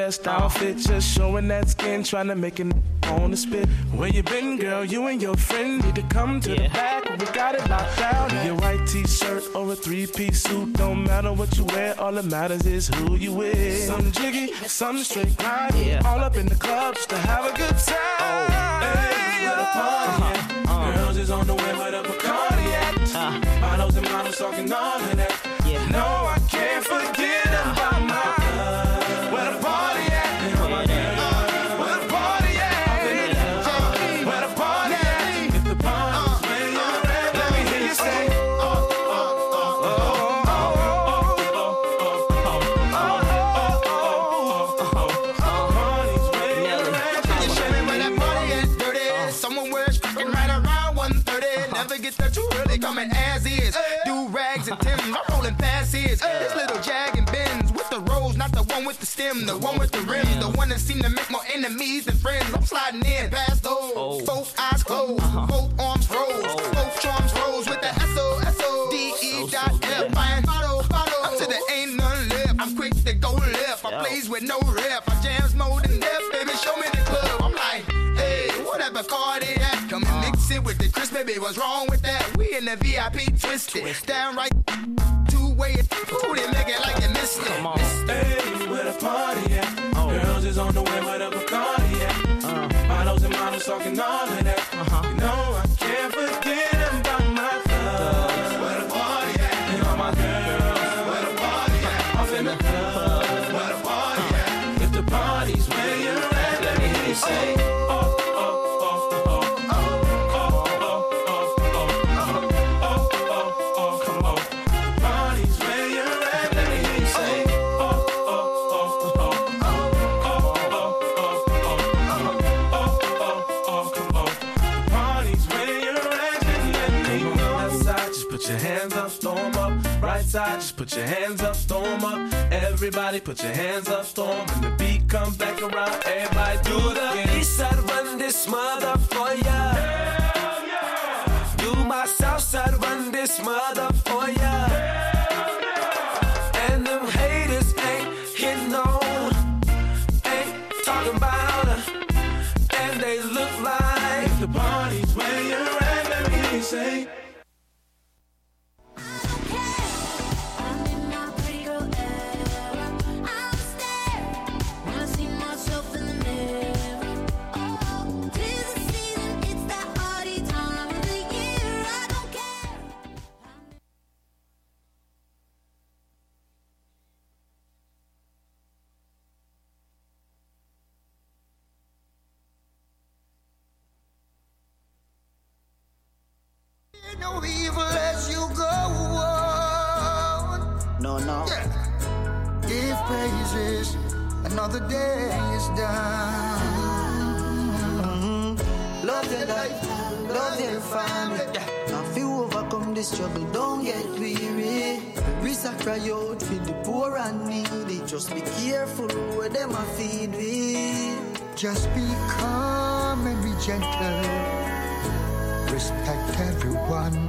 best outfit, just showing that skin, trying to make it on the spit. Where you been, girl? You and your friend need to come to yeah. the back. We got it locked down. Your white t-shirt or a three-piece suit, don't matter what you wear. All that matters is who you with. Some jiggy, some straight grind. Yeah. All up in the club just to have a good time. Oh. Hey, what a party! Uh-huh. Uh. Girls is on the way with a Bacardi at. Uh. Models and models talking all of that. With the one with the rims, the one that seem to make more enemies than friends. I'm sliding in past those. Oh. Both eyes closed, uh-huh. both arms froze, oh. both charms rose with the S O S O D E dot F. Fine, follow, follow. Up to the ain't none left. I'm quick to go left. I plays with no rep. I jams more than death, baby. Show me the club. I'm like, hey, whatever card it it with the Chris, baby. What's wrong with that? We in the VIP twisted, downright two way. Ooh, they make it like they missed it. Come on. Hey where the party at. Oh. Girls is on the way where the Bacardi at. Uh. Models and models talking all of that. Uh-huh. You know I put your hands up, storm up. Everybody put your hands up, storm. When the beat comes back around, everybody do the east side run this mother for ya. Hell yeah. Do my south side run this mother for ya. Just be calm and be gentle respect everyone.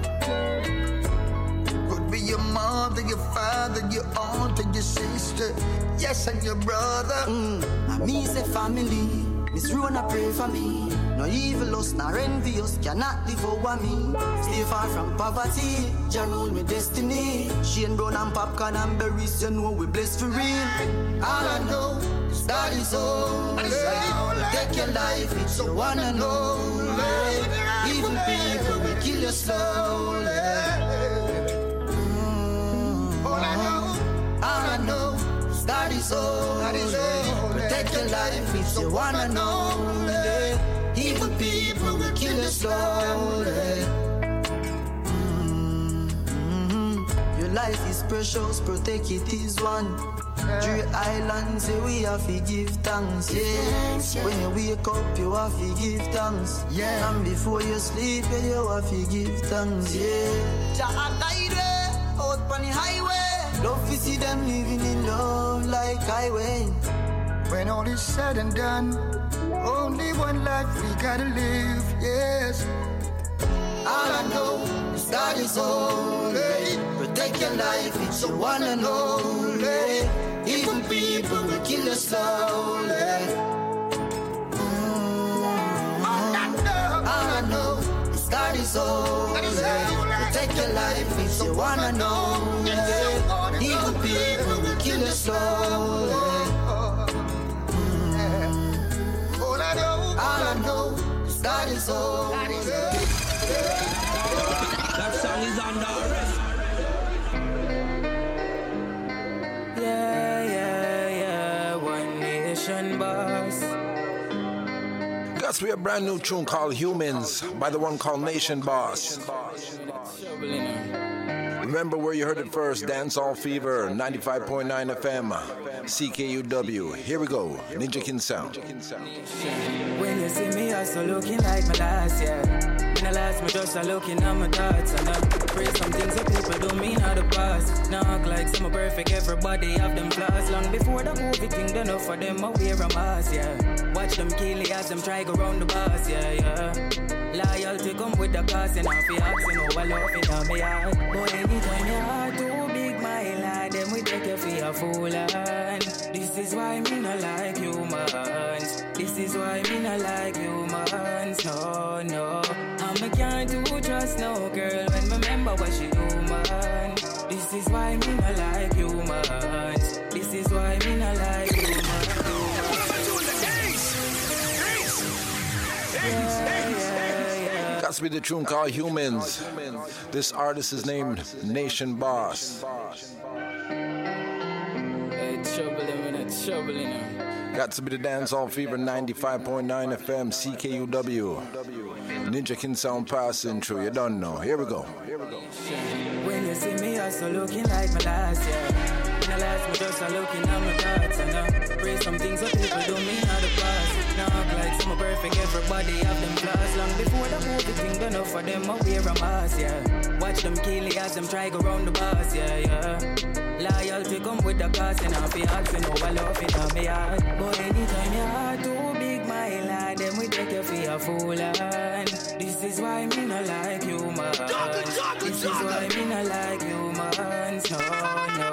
Could be your mother, your father, your aunt, and your sister. Yes, and your brother. Mm. And me say family. Miss Rona pray for me. No evil us, nor envious cannot devour me. Stay far from poverty, Jah rule me destiny. Shane Brown and popcorn and berries, you know we blessed for real. All I know is that is all. Take your life if you wanna know. Evil people will kill you slowly. Mm. All I know, all I know, is that is all. That is all. Protect your life if you wanna know. Evil people will kill you slowly. Mm-hmm. Your life is precious, protect it, it is one. Three islands, say we have to give eh. thanks, yeah. When you wake up, you have to give thanks, yeah. And before you sleep, eh, you have to give thanks, yeah. Jah guide out on the highway. Love to see them living in love like highway. When all is said and done, only one life we gotta live, yes. All I know is that is all. Hey. take your life, it's your one and only. Even people will kill you slowly. Mm. All I know is God is holy. Take your life, it's your one and only. Even people will kill you slowly. Mm. All I know is God is holy. We have a brand new tune called Humans by the one called Nation Boss. Remember where you heard it first, Dancehall Fever, 95.9 FM, CKUW. Here we go, Ninja King Sound. When you see me, still looking like my last, yeah. Last, me just a looking at my thoughts and I pray some things that people don't mean out the past. Act like some perfect, everybody have them flaws. Long before the movie thing, done enough for them, I wear a mask, yeah. Watch them kill it as them try go round the bus, yeah, yeah. Loyalty come with the cost and I feel asking over love in my heart. But anytime your heart too big, my lad, then we take you for a fool and this is why me not like humans. This is why me not like humans. No, no. I'm can't do trust no girl when remember what she do, man. This is why me not like humans. This is why me not like humans. That's with the tune called Humans. This artist is named Nation Boss. Hey, trouble in it, trouble in it. Got to be the Dancehall Fever 95.9 FM CKUW. Ninja King Sound passing through. You don't know. Here we go. When you see me, looking like my last just looking at my thoughts and I pray some things that people act like some perfect, everybody have them flaws. Long before the movie thing for them, I wear a mask, yeah. Watch them kill as them try go round the bus, yeah, yeah. Loyalty come with the cost and I feel asking over love in my heart. But anytime too big, my lad, then we take you for a fool this is why me not like humans. This is why me not like humans. No, no.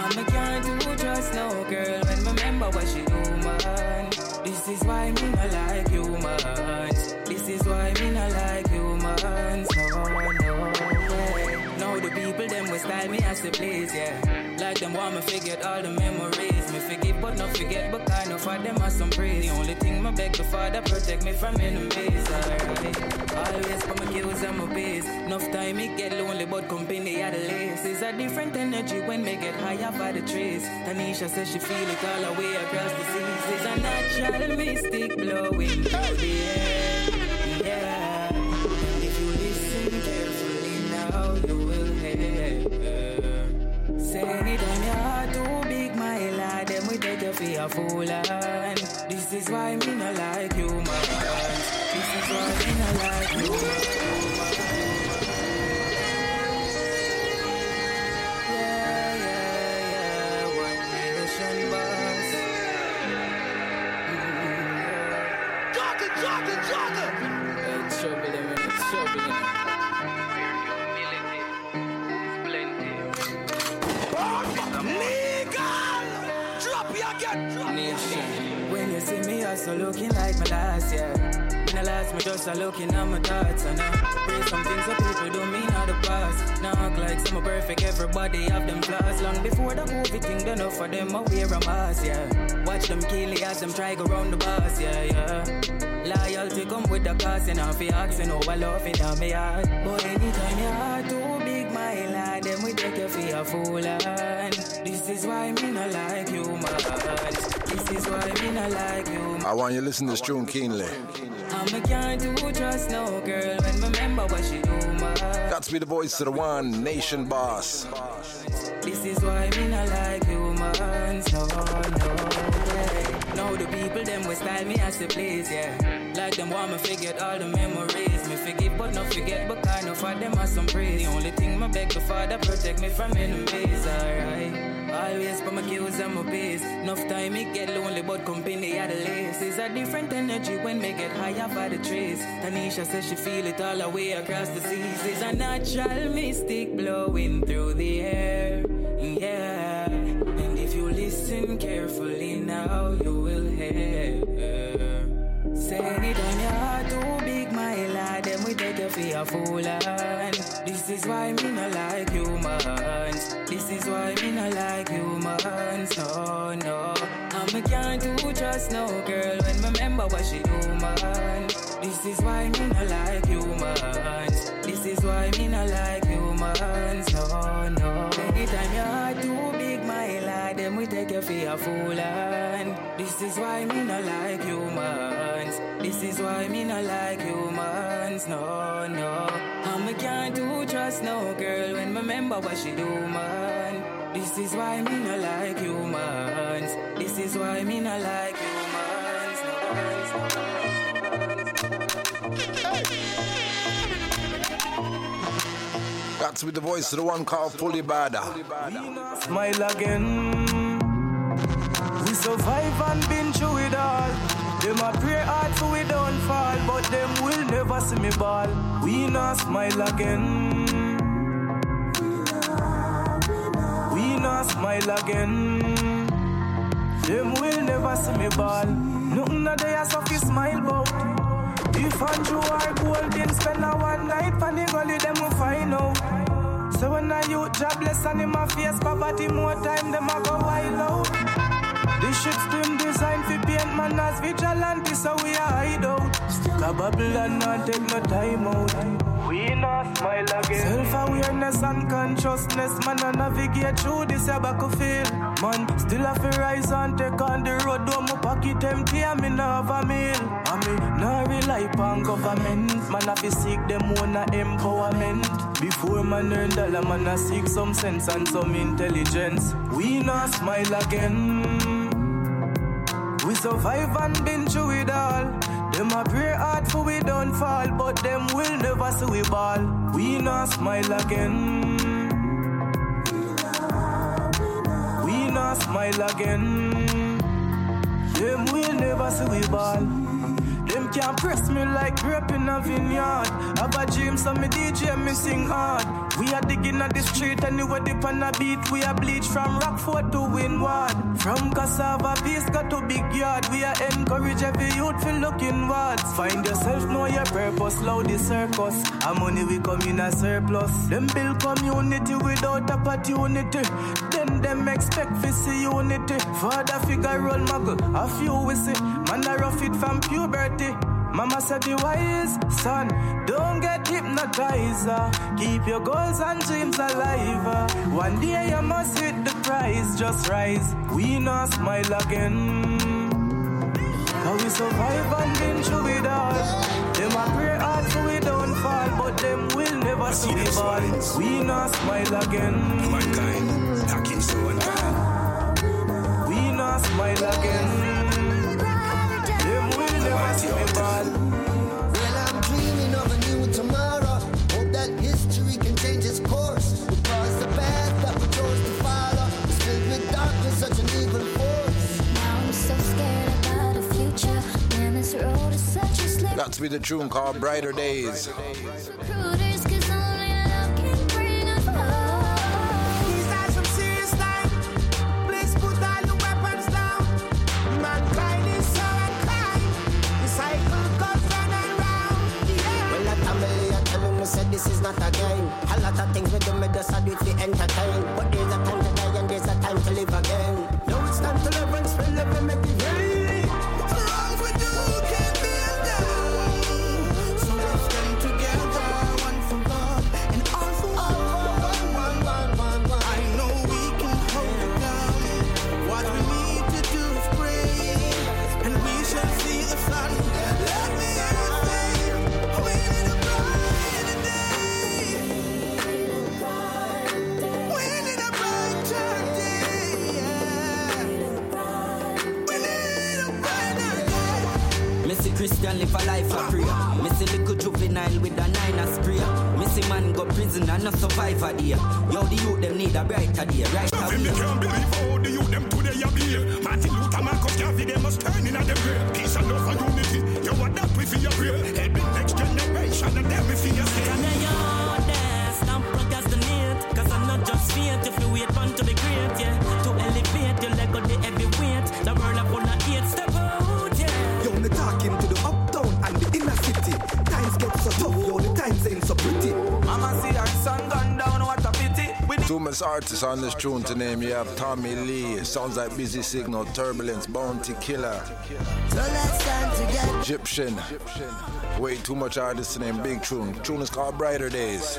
I'm a can't do trust no girl when remember what she do, man. This is why me not like humans. This is why me not like humans. No, no. Way. Now the people them will style me as the place, yeah. Like them want me forget all the memories. But not forget, but kind of for them are some praise. The only thing my beg the father protect me from enemies. Alright. Always for my kills and my base. Enough time it get lonely, but company at the least. It's a different energy when me get higher by the trees. Tanisha says she feel it all the way across the seas. It's a natural mystic blowing through the air. A fool and this is why me not like you, man. This is why me not like you, me, I still looking like my last, yeah. When I last, me just a looking at my thoughts and I pray some things that people don't mean out the past. Now like some perfect, everybody have them flaws. Long before the movie thing done enough for them, I wear a mask, yeah. Watch them kill it as them try go round the bus, yeah, yeah. Loyalty come with the cost and I feel asking over love in my heart. But anytime your heart too big, my lad, then we take you for a fool and this is why me not like you, man. This is why me not like you. I want you to listen to this tune keenly. I'm a can't do trust no girl when remember what she do. Got to be the voice of the one, Nation Boss. This is why me not like humans, no, no. Now the people them will style me as the place, yeah. Like them want me forget all the memories. Me forgive but not forget, but kind of for them are some praise. The only thing my beg the father protect me from enemies, alright. Always put my cues and my pace. Enough time it get lonely, but company at lace. There's a different energy when me get higher by the trees. Tanisha says she feel it all the way across the seas. There's a natural mystic blowing through the air. Yeah. And if you listen carefully now, you will hear. Say anytime your heart too big, my lad, then we take you for a fool. This is why me not like humans. This is why me not like humans. No, no. And me can't do trust no girl when me remember what she do, man. This is why me not like humans. This is why me not like humans. No, no. Anytime your heart too big, my lad, then we take you for a fool. And this is why me not like humans. This is why me not like humans. No, no. And me can't do trust no girl when me remember what she do, man. This is why me not like humans. This is why me not like humans. That's with the voice of the one called Fully Bada. Smile again. We survive and been through it all. Them a pray hard for we don't fall, but them will never see me ball. We not smile again. We not smile again. Them will never see me ball. Nothing a day as of you smile bout. If Andrew are golden, spend a one night pan the gully, them will find out. So when I youth jobless and in my face poverty, more time them a go wild out. This shit's been designed for paint man as vigilante, so we a hide out. Still bubble and not take no time out. We not smile again. Self-awareness and consciousness, man, I navigate through this a battlefield. Man, still have to rise and take on the road. Though my pocket empty, I me not have a meal. And me not rely upon government. Man, have to seek them own a empowerment. Before man earn dollar, man, I seek some sense and some intelligence. We not smile again. Survive and been through it all. Them a pray hard for we don't fall, but them will never see we ball. We not smile again. We not smile again. Them will never see we ball. Them can't press me like grape in a vineyard. Have a dream, so me DJ me sing hard. We are digging at the street and you dip on a beat. We are bleach from Rockfort to Windward. From cassava piece got to big yard. We are encourage every youth to look inwards. Find yourself, know your purpose, loud the circus. Our money we come in a surplus. Them build community without opportunity. Then them expect to see unity. Father figure role muggle, a few we see. Man a rough it from puberty. Mama said be wise, son, don't get hypnotized. Keep your goals and dreams alive. One day you must hit the prize, just rise. We not smile again. Cause we survive and been through it all. Them a pray hard so we don't fall, but them will never see the ball. We not smile again. Mankind, talking so unkind. We not smile again. Them will never see me ball. Well, I'm dreaming of a new tomorrow. Hope that history can change its course. Because the path that we chose to follow is filled with darkness, such an evil force. Now I'm so scared about the future. Man, this road is such a slippery That's with the tune called Brighter Days. recruiters, 'cause not a game. A lot of things we do, me just a do it to entertain. But prison and no survivor there. Yo, the youth them need a brighter day, right Nothing me can't believe how the youth them today are here. Martin Luther, Marcus Garvey, they must turn in at them grave. Peace and love unity. You on this tune to name. You have Tommy Lee, sounds like Busy Signal, Turbulence, Bounty Killer, So let's stand together. Egyptian. Way too much artists to name. Big tune. Tune is called Brighter Days.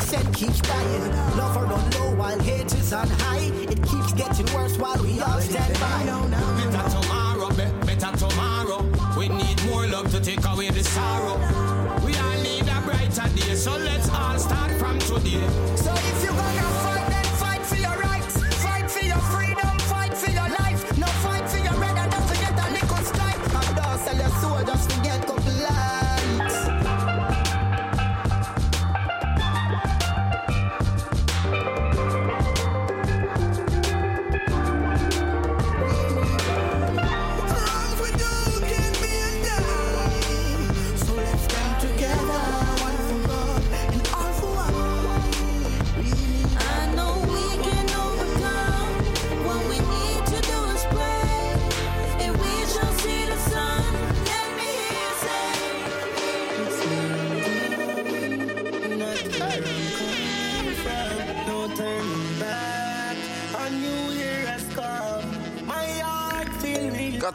Innocent keeps dying. Love are on low while hate is on high. It keeps getting worse while we all stand by. Better tomorrow, be- better tomorrow. We need more love to take away the sorrow. We all need a brighter day, so let's all start from today.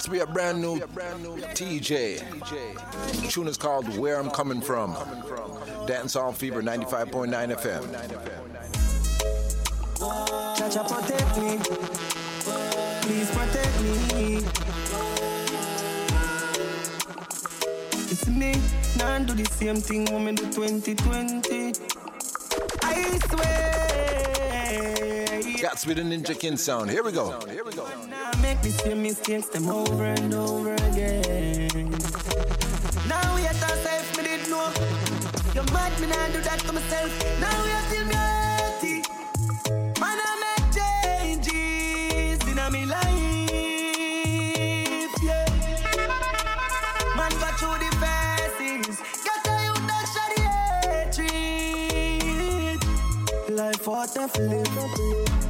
To be a brand new TJ. Tune is called Where I'm Coming From. Dancehall Fever 95.9 FM. Chacha protect me. Please protect me. It's me. Now do the same thing me do 2020. I swear. To be the Ninja King sound. Here we go. Here we go. Now make the same mistakes them over and over again. Now we at ourselves, me didn't know. You mad, me not do that to myself. Now we are till me healthy. Man, I make changes in a me life, yeah. Man, go through the phases. Get a you that the hatred. Life what I've lived.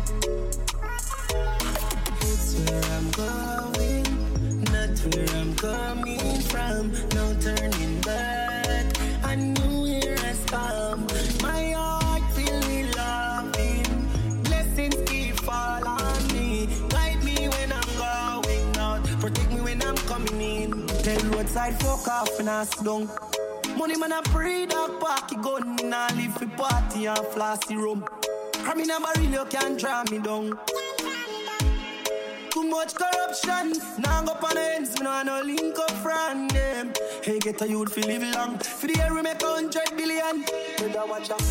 Where I'm coming from. No turning back. A new year has come. My heart feel me loving. Blessings keep fall on me. Guide me when I'm going out. Protect me when I'm coming in. Tell roadside fuck off and ask down. Money man a pre dog party gun. Me nah live for party and flossy rum. Crime in a barrel you can't draw me down. Much corruption. Now go on ends, me no link up friend them. Hey, get a youth fi live long. For the year we make a hundred billion. Better watch out.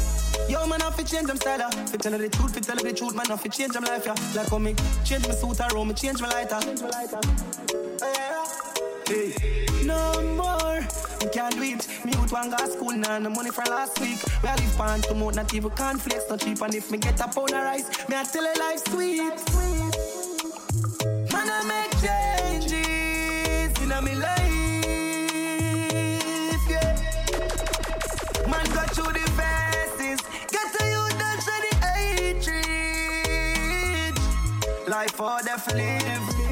Yo, man, I fi change them style. Fi tell the truth, fi tell the truth, man, I fi change them life, yeah. Like how me change my suit around, me change my lighter. Yeah. Hey. No more, we can't do it. Me youth one go to school now, no money for last week. We a live pan to mouth, not even cornflakes, not cheap. And if me get a pound of rice, me I tell her life sweet. Man, I make changes in a me life, yeah. Man, go through the phases, get to you, that's the hatred. Life for the live.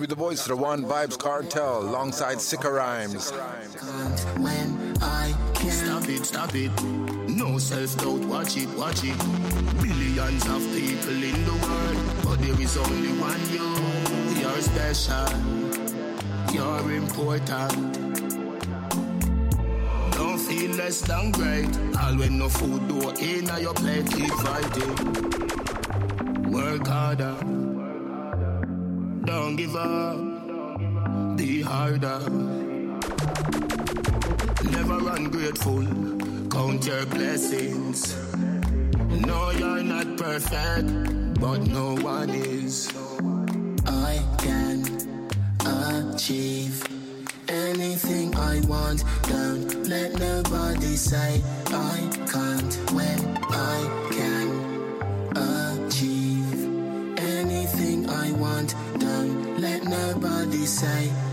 Got to be the voice of the One Vybz Kartel alongside Sicker Rhymes. when I can. Stop it, stop it. No self doubt, watch it, watch it. Billions of people in the world, but there is only one you. You're special, you're important. Don't feel less than great. All when no food do in your plate, keep fighting. Work harder. Be harder. Never ungrateful. Count your blessings. No, you're not perfect, but no one is. I can achieve anything I want. Don't let nobody say I can't when I say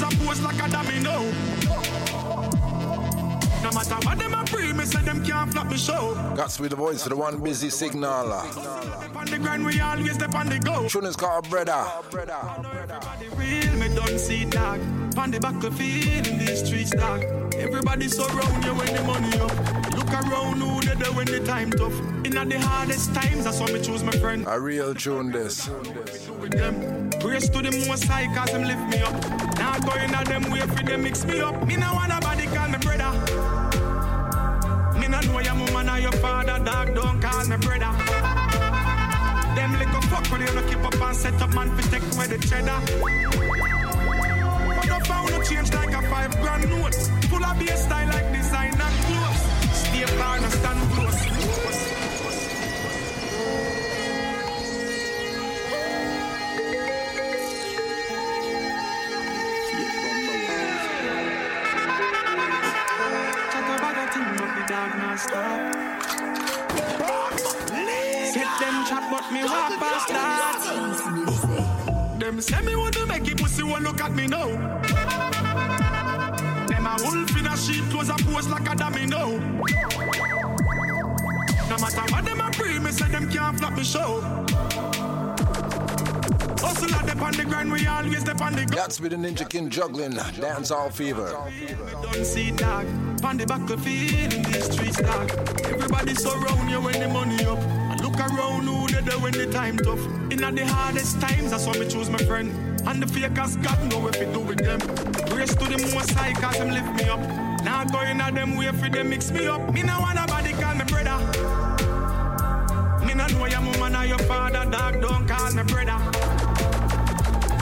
close a pose like a domino. No matter what them a pre, me say them can't flop me show. Got be the voice of the One Busy Signal. On the grind, we always step on the go. Tune is called a Brother. Real, me don't see dog. On the back of battlefield in these streets, dog. Everybody surround you when the money up. Look around who they there when the time tough. In the hardest times, that's why me choose my friend. A real tune this. With praise to the most high, cause them lift me up. Now going at them way for them mix me up. Me no want nobody call me brother. Me no know your mama or your father, dog. Don't call me brother. Them little fuck when you no keep up and set up man for take away the cheddar. But found no change like a five grand note. Full of bass style like design and clothes. Stay far and stand close. Dog not stop. Sit them chat, but me walk past that. Them say me want to make it, pussy won't look at me now. Them a wolf in a sheep, close a pose like a domino. No matter what them a pre, me say them can't flop me show. Hustle at the on the grind, we always step on the go. To be the Ninja King juggling. Dancehall Fever. Don't see dog on the battlefield in these streets, dog. Everybody surround you when the money up. I look around who they there when the time tough. In the hardest times, that's why me choose my friend. And the fakers got know if it do with them. Grace to the most high, cause them lift me up. Now going at them way for them mix me up. Me no want nobody call me brother. Me no know your mama or your father, dog. Don't call me brother.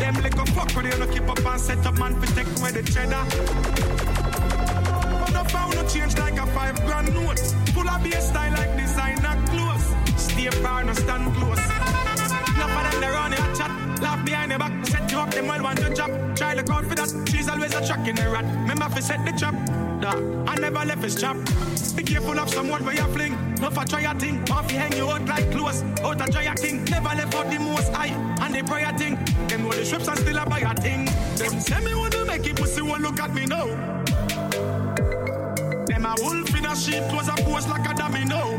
Them little fuck when you no keep up and set up man for take away the cheddar. But no found no change like a five grand note. Full of bass style like designer clothes. Stay far, no stand close. Enough of them they run your chat. Laugh behind your back, set up, them well want to chop. Try look out for that. She's always a track in the rat. Remember fi set the trap. Nah, I never left his trap. Be careful of some word where you fling. No for try a thing. Off hang you out like clothes. Out a try a king. Never left out the most high. And they the prayer thing. Them know the strips and still a buy a thing. Them say me want to make it pussy won't look at me now. Them a wolf in a sheep was a pose like a domino.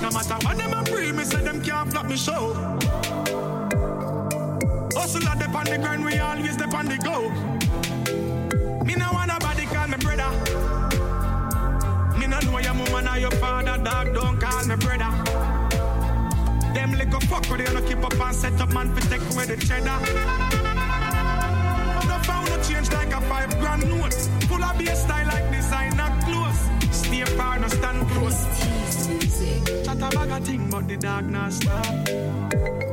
No matter what them a pre, me say them can't flop me show. Hustle at the on the grind, we always the on the go. Me no want nobody call me brother. Me no know your mama nor your father, dog. Don't call me brother. Them little fuck with you, no keep up and set up man fi take away the cheddar. No found no change like a five grand note. Full of bass style like designer clothes. Stay far, no stand close. Chat a bag of thing, but the dog not stop.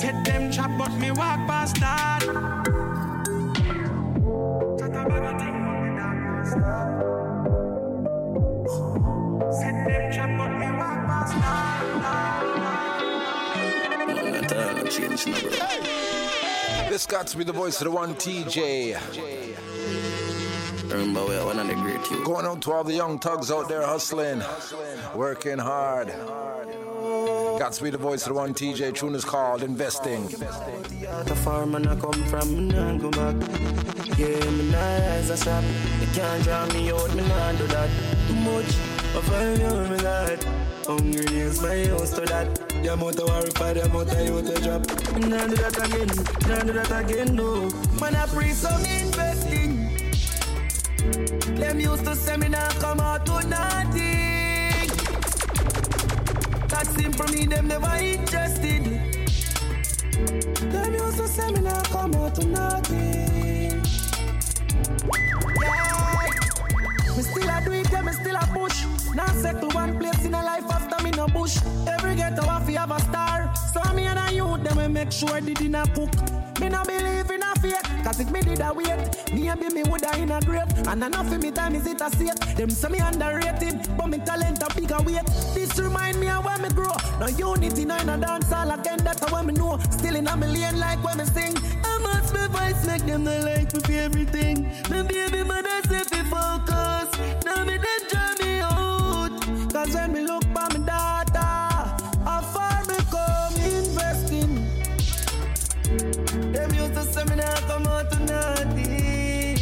Set them trap, but me walk past that. Chat a bag of thing, but the dog not stop. Set them trap, but me walk past This got to be the voice of the one TJ. Remember, we're one of the great youth. Going out to all the young thugs out there hustling, working hard. Got the voice the one TJ. Tune is called Investing. The farm and I come from, nah go back. Yeah, me nah rise a shop. You can't draw me out, me nah do that. Too much of know me that. Hungry is my house to that. The amount for the you to drop. Me do that again, nah do that again, no. Man, I pre some investing. Them used to say me come out to nothing. That simple me, them never interested. Them used to say me nah come out to nothing. Yeah. Me still a do it, yeah, me still a push. Now settle one place in a life after me no bush. Every ghetto have have a star. So me and a youth, them we make sure they the dinner cook. Me no believe in a fate, cause if me did a wait, maybe me woulda in a grave. And enough of me time is it a safe. Them say me underrated, but me talent a bigger weight. This remind me of where me grow. No unity, no in a dance all again, that's how me know. Still in a million like when me sing. I must my voice make them not like me for everything. Me baby mother say fi focus. Now me then draw me out. Cause when me look say me nah come out to nothing.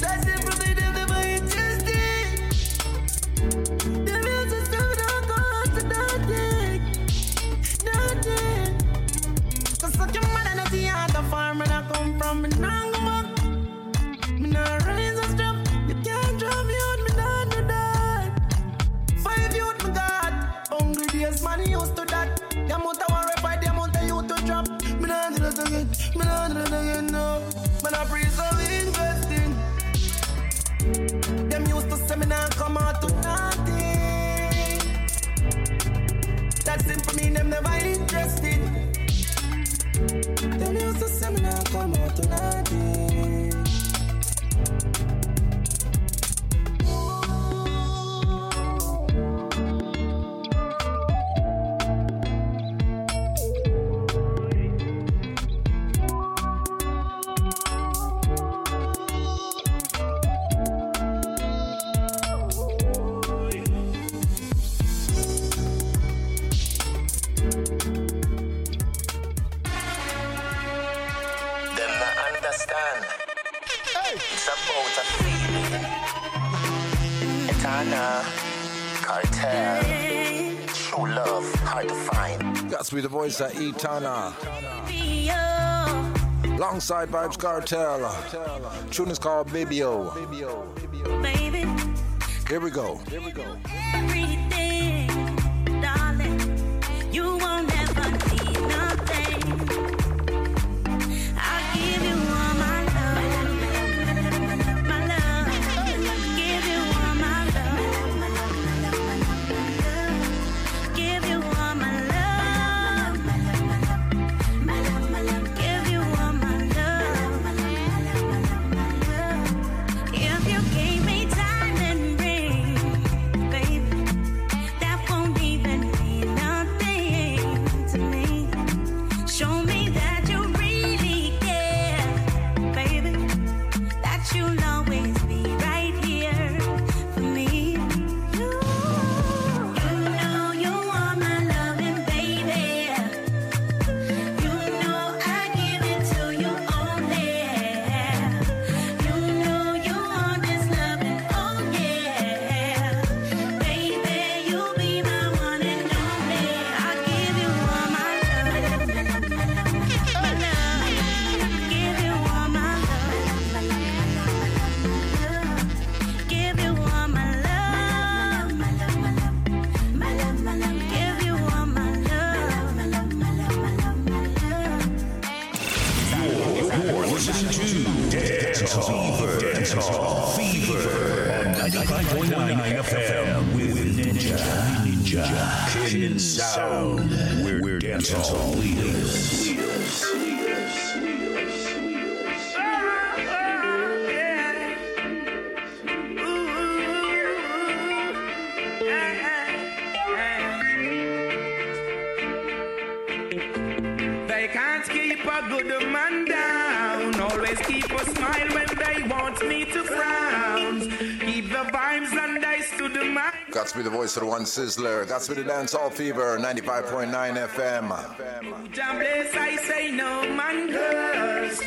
That's it for me, them never interested. Them used to say me come out to nothing. Nothing. Cause such a man the come out to nothing. That simple mean them never interested. Them used to say me to be the voice of Etana. Alongside Vybz Kartel. Tune is called Baby O. Here we go. Here we go. everything, darling, you won't be the voice of the one sizzler. To be the Dancehall Fever, 95.9 FM. I say no man.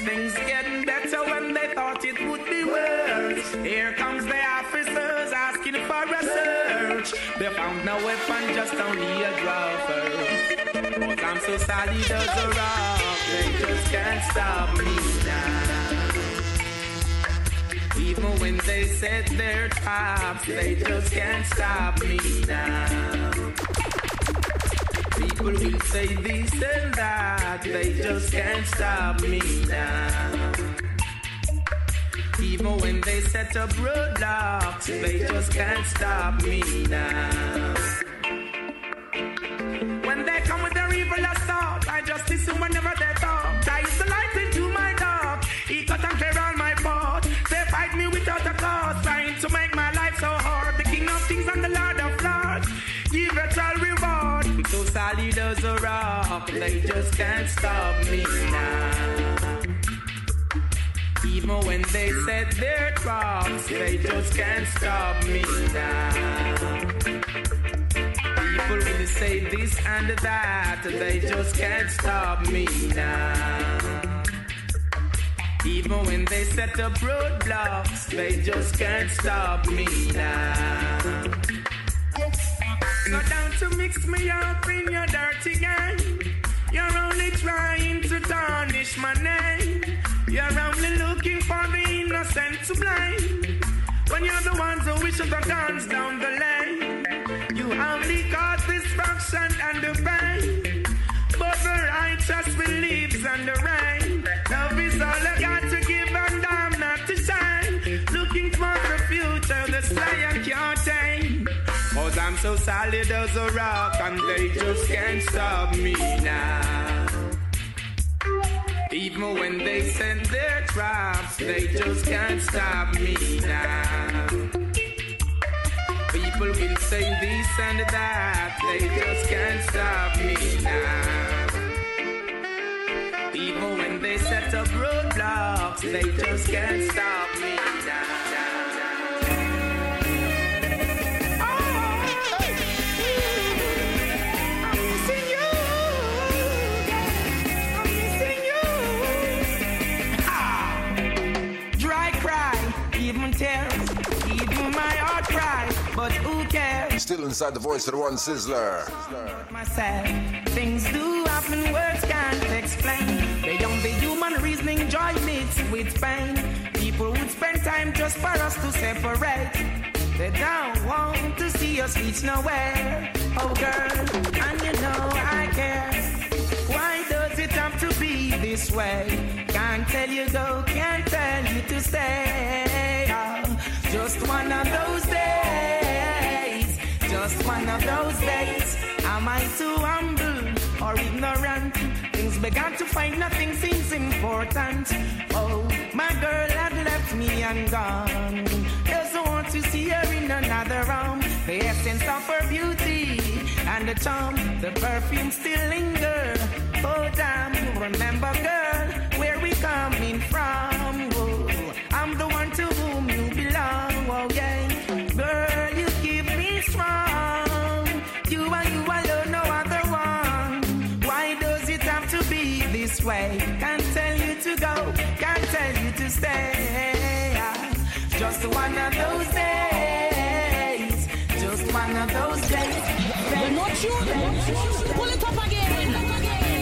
Things getting better when they thought it would be worse. Here comes the officers asking for a search. They found no weapon, just only a. But I'm so they just can't stop me now. Even when they set their traps, they just can't stop me now. People will say this and that, they just can't stop me now. Even when they set up roadblocks, they just can't stop me now. When they come with their evil assault, I just listen whenever they solid as a they just can't stop me now. Even when they set their traps, they just can't stop me now. People will say this and that, they just can't stop me now. Even when they set up roadblocks, they just can't stop me now. Go down to mix me up in your dirty game. You're only trying to tarnish my name. You're only looking for the innocent to blame. When you're the ones who wish the guns down the lane. You only cause destruction and the pain. But the righteous believes in the rain. Love is all I'm so solid as a rock and they just can't stop me now. Even when they send their traps, they just can't stop me now. People will say this and that, they just can't stop me now. Even when they set up roadblocks, they just can't stop me now. But who cares? Still inside the voice of the one sizzler. myself. Things do happen, words can't explain. Beyond the human reasoning, joy meets with pain. People would spend time just for us to separate. They don't want to see us reach nowhere. Oh, girl, and you know I care. Why does it have to be this way? Can't tell you go, can't tell you to stay. Oh, just one of those days. Just one of those days. Am I too humble or ignorant? Things began to find nothing seems important. Oh, my girl had left me and gone. Doesn't want to see her in another room. The essence of her beauty and the charm, the perfume still linger. Oh, damn, remember, girl, where we coming from? Way? Can't tell you to go, can't tell you to stay. Just one of those days. Just one of those days. But not you. Pull it up again.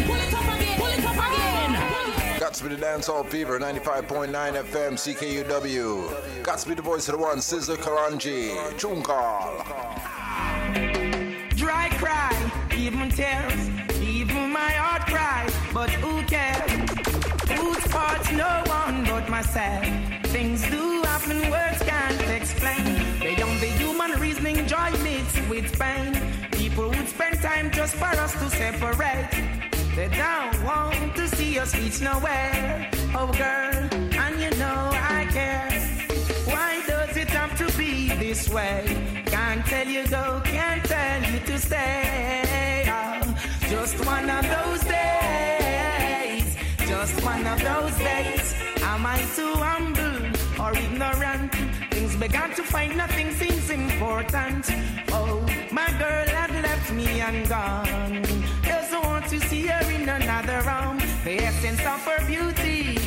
Pull it up again. Pull it up again. Got to be the Dancehall Fever, 95.9 FM, CKUW. Got to be the voice of the one, Sizzler Karanji. Tune call. Dry cry, even tears, even my heart cry, but who cares? Who's fault? No one but myself. Things do happen, words can't explain. Beyond the human reasoning, joy meets with pain. People would spend time just for us to separate. They don't want to see us reach nowhere. Oh, girl, and you know I care. Why does it have to be this way? Can't tell you go, can't tell you to stay. One of those days. Just one of those days. Am I too humble or ignorant? Things began to find nothing seems important. Oh, my girl had left me and gone. Doesn't want to see her in another room. The essence of her beauty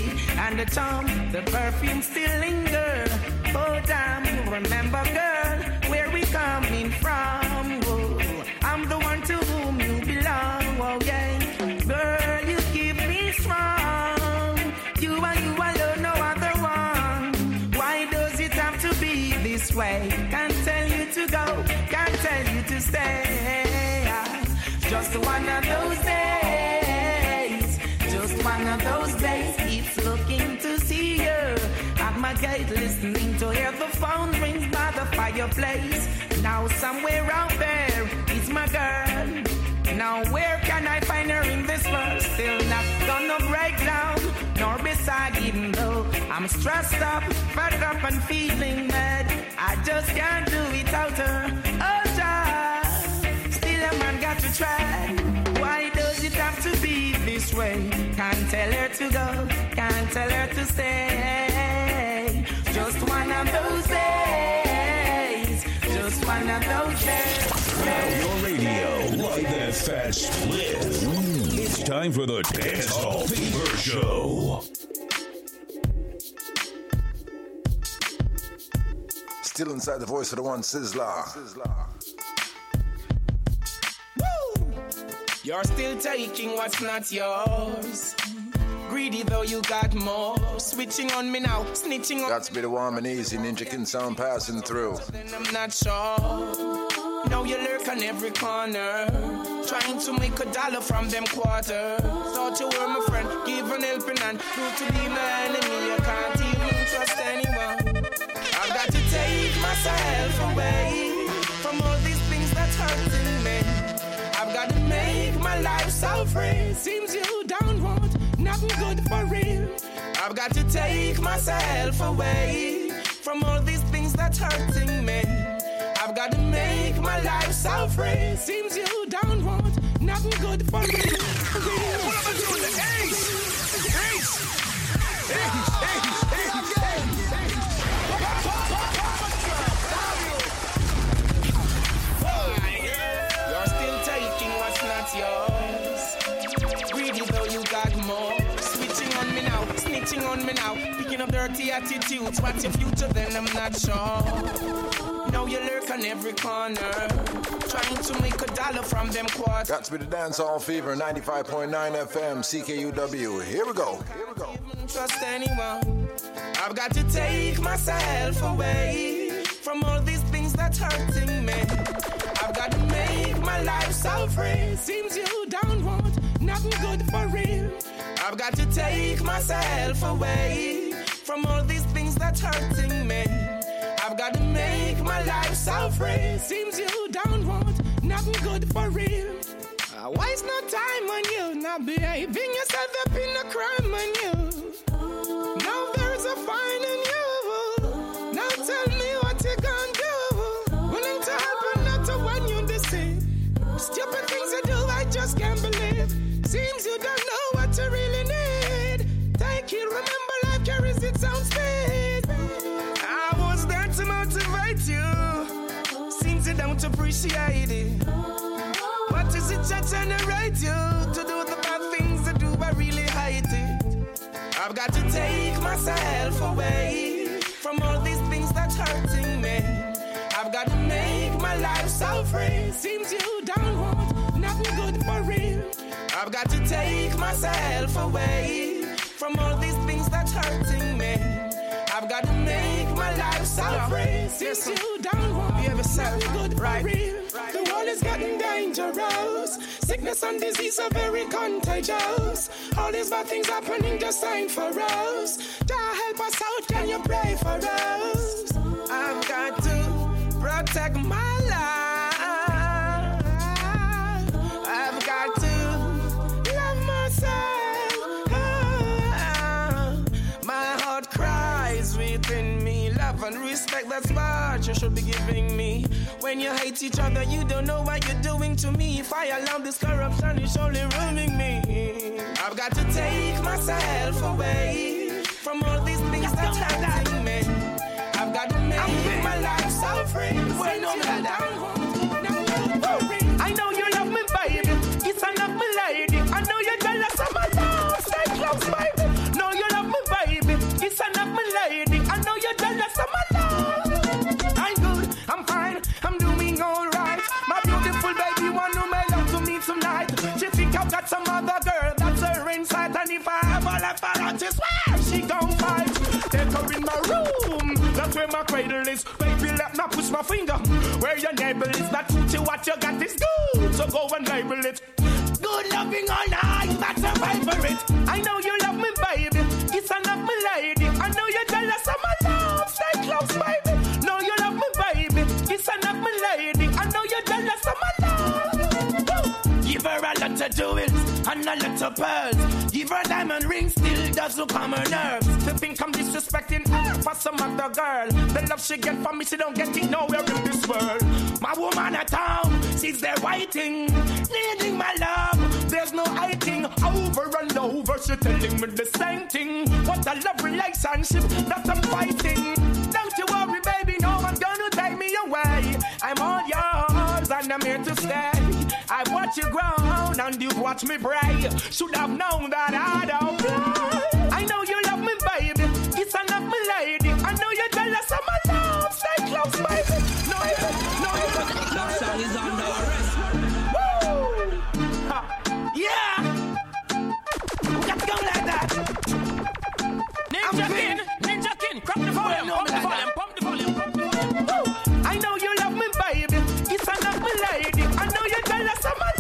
and the charm, the perfume still linger. Oh, damn, remember, girl, where we coming from. Listening to hear the phone rings by the fireplace. Now somewhere out there is my girl. Now where can I find her in this world? Still not gonna break down, nor beside even though I'm stressed up, fed up and feeling mad. I just can't do without her. Oh, child, still a man got to try. Why does it have to be this way? Can't tell her to go, can't tell her to stay. Just one of those days, just one of those days. Your radio, like that fat split. Mm. It's time for the Dancehall Fever Show. Still inside the voice of the one Sizzler. You're still taking what's not yours. Greedy though you got more. Switching on me now, snitching on Got to be the warm and easy Ninja can sound passing through. and I'm not sure. Now you lurk on every corner. Trying to make a dollar from them quarters. Thought you were my friend, give an helping hand. Prove to be my enemy, you can't even trust anyone. I've got to take myself away from all these things that's hurting me. I've got to make my life so free. Seems you don't want nothing good for real. I've got to take myself away from all these things that's hurting me. I've got to make my life so free. Seems you don't want nothing good for me. What am I doing? Ace! Ace! You're still taking what's not yours. Greedy though you got more. Switching on me now, snitching on me now. Picking up dirty attitudes. What's your future then? I'm not sure. Now you lurk on every corner. Trying to make a dollar from them quarters. Got to be the Dancehall Fever 95.9 FM CKUW. Here we go. Here we go. trust anyone. I've got to take myself away from all these things that's hurting me. I've got to make my life so free. Seems you don't want nothing good for real. I've got to take myself away from all these things that's hurting me. I've got to make my life so free. Seems you don't want nothing good for real. Uh, waste no time on you, not behaving yourself up in a crime on you. Now there's a fine in you. Now tell me what you gonna do. Willing to help and not to when you deceive. Stupid things you do, I just can't believe. Seems appreciate. What is it that generate you to do the bad things that do? I really hate it. I've got to take myself away from all these things that's hurting me. I've got to make my life so free. Seems you don't want nothing good for real. I've got to take myself away from all these things that's hurting me gotta make my life suffering. Since you down, won't be ever settled. Good right. right. The world is getting dangerous. Sickness and disease are very contagious. All these bad things happening, just ain't for us. Jah help us out, can you pray for us? I've got to protect my life. I've got to love myself. And respect, that's what you should be giving me. When you hate each other, you don't know what you're doing to me. If I allow this corruption, it's only ruining me. I've got to take myself away from all these things that's hurting me. I've got to make my life so free. I know you my room. That's where my cradle is. Baby, let me push my finger where your neighbor is. That truth, what you got is good. So go and label it. Good loving all night, that's a favorite. I know you love me, baby. It's enough, me lady. I know you're jealous of my love. Stay close, baby. Know you love me, baby. It's enough, me lady. I know you're jealous of my love. Give her a lot of jewels and a little pearls. Give her diamond ring, still doesn't calm her nerves. To think I'm disrespecting her for some other girl. The love she get from me, she don't get it nowhere in this world. My woman at home, she's there waiting, needing my love. There's no hiding over and over. She telling me the same thing. What a love relationship that I'm fighting. Don't you worry, baby, no one's gonna take me away. I'm all yours and I'm here to stay. I watch you grow and you watch me pray. Should have known that I don't play. I know you love me, baby. It's enough, me lady. I know you're jealous of my love. Stay close, baby. No, you no, you That song is under arrest. Woo! Ha. Yeah! We got to go like that. Ninja King, Ninja King, crop the volume, pump the volume, pump the volume, pump I.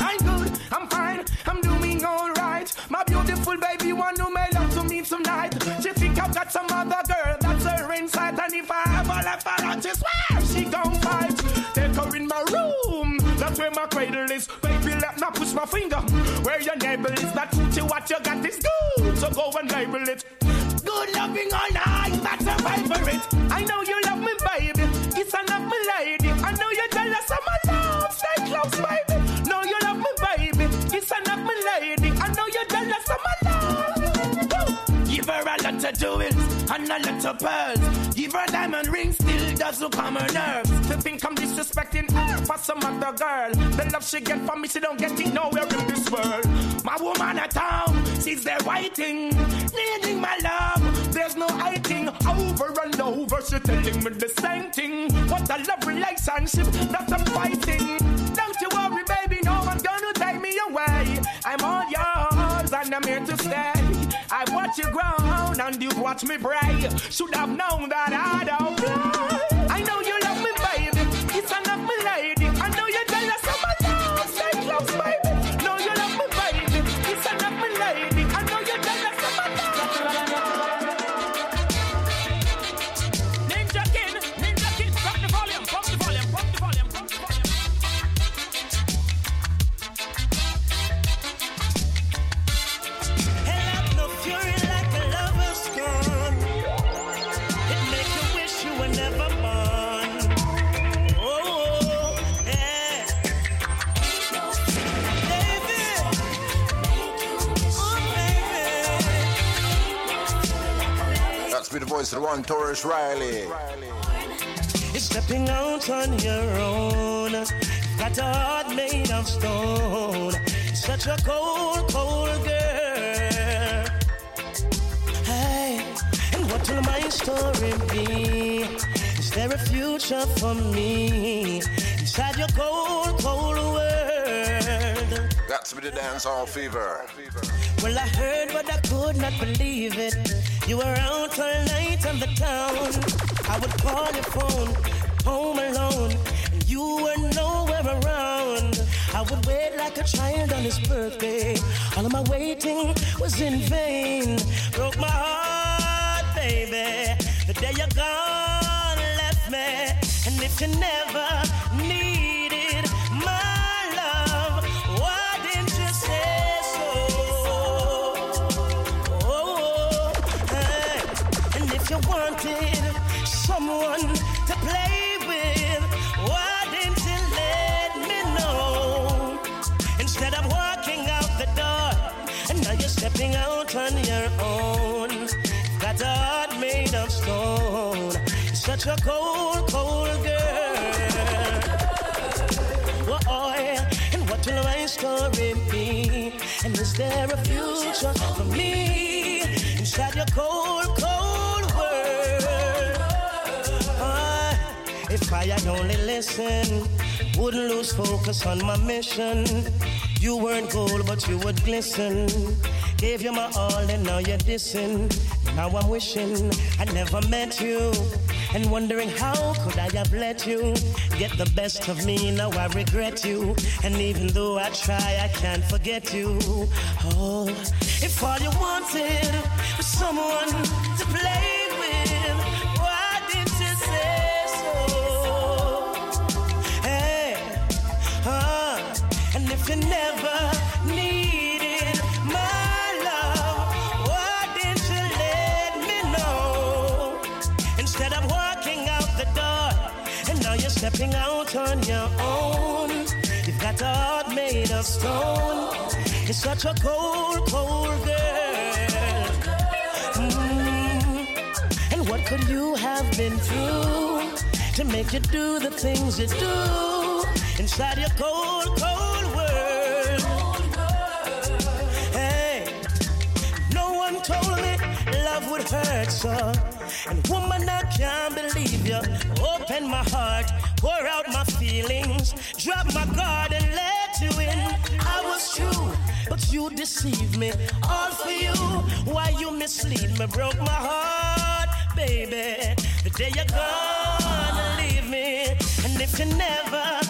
I'm good. I'm fine. I'm doing alright. My beautiful baby want to make love to me tonight. She think I've got some other girl that's her inside, and if I ever left her, I just swear she gon' fight. Take her in my room. That's where my cradle is. Baby, let me push my finger where your neighbor is. That truth, what you got is good. So go and label it. Good loving all night, that's a favorite. I know you love me, baby. It's enough, me lady. I know you're jealous of my love. Stay close, baby. Know you love me, baby. It's enough, me lady. I know you're jealous of my love. Give her a lot of jewels and a little pearls. Give her diamond ring, still doesn't calm her nerves. To think I'm disrespecting her for some other girl. The love she get from me, she don't get it nowhere in this world. My woman at home, she's there waiting, needing my love. There's no hiding over and over. She telling me the same thing. What a love relationship that I'm fighting. Don't you worry, baby, no one's gonna take me away. I'm all yours and I'm here to stay. I watch you grow and you watch me pray. Should have known that I don't play. I know That's be the voice of the one, Tarrus Riley. You're stepping out on your own. Got a heart made of stone. Such a cold, cold girl. Hey, and what will my story be? Is there a future for me inside your cold, cold world? That's be the Dancehall Fever. Well, I heard, but I could not believe it. You were out all night on the town. I would call your phone, home alone, and you were nowhere around. I would wait like a child on his birthday. All of my waiting was in vain. Broke my heart, baby. The day you're gone, left me. And if you never Such a cold, cold girl. Whoa, and what will my story be? And is there a future for me inside your cold, cold world? Ah, if I had only listened, wouldn't lose focus on my mission. You weren't gold, but you would glisten. Gave you my all, and now you're dissing. Now I'm wishing I never met you. And wondering how could I have let you get the best of me? Now I regret you. And even though I try, I can't forget you. Oh, if all you wanted was someone to play with, why didn't you say so? Hey, uh, and if you never on your own. You've got a heart made of stone. You're such a cold, cold girl. Mm. And what could you have been through to make you do the things you do inside your cold, cold world? Hey, no one told me love would hurt so. And woman, I can't believe you. Open my heart, pour out my feelings, drop my guard and let you in. I was true, but you deceived me. All for you. Why you mislead me? Broke my heart, baby. The day you're gonna leave me, and if you never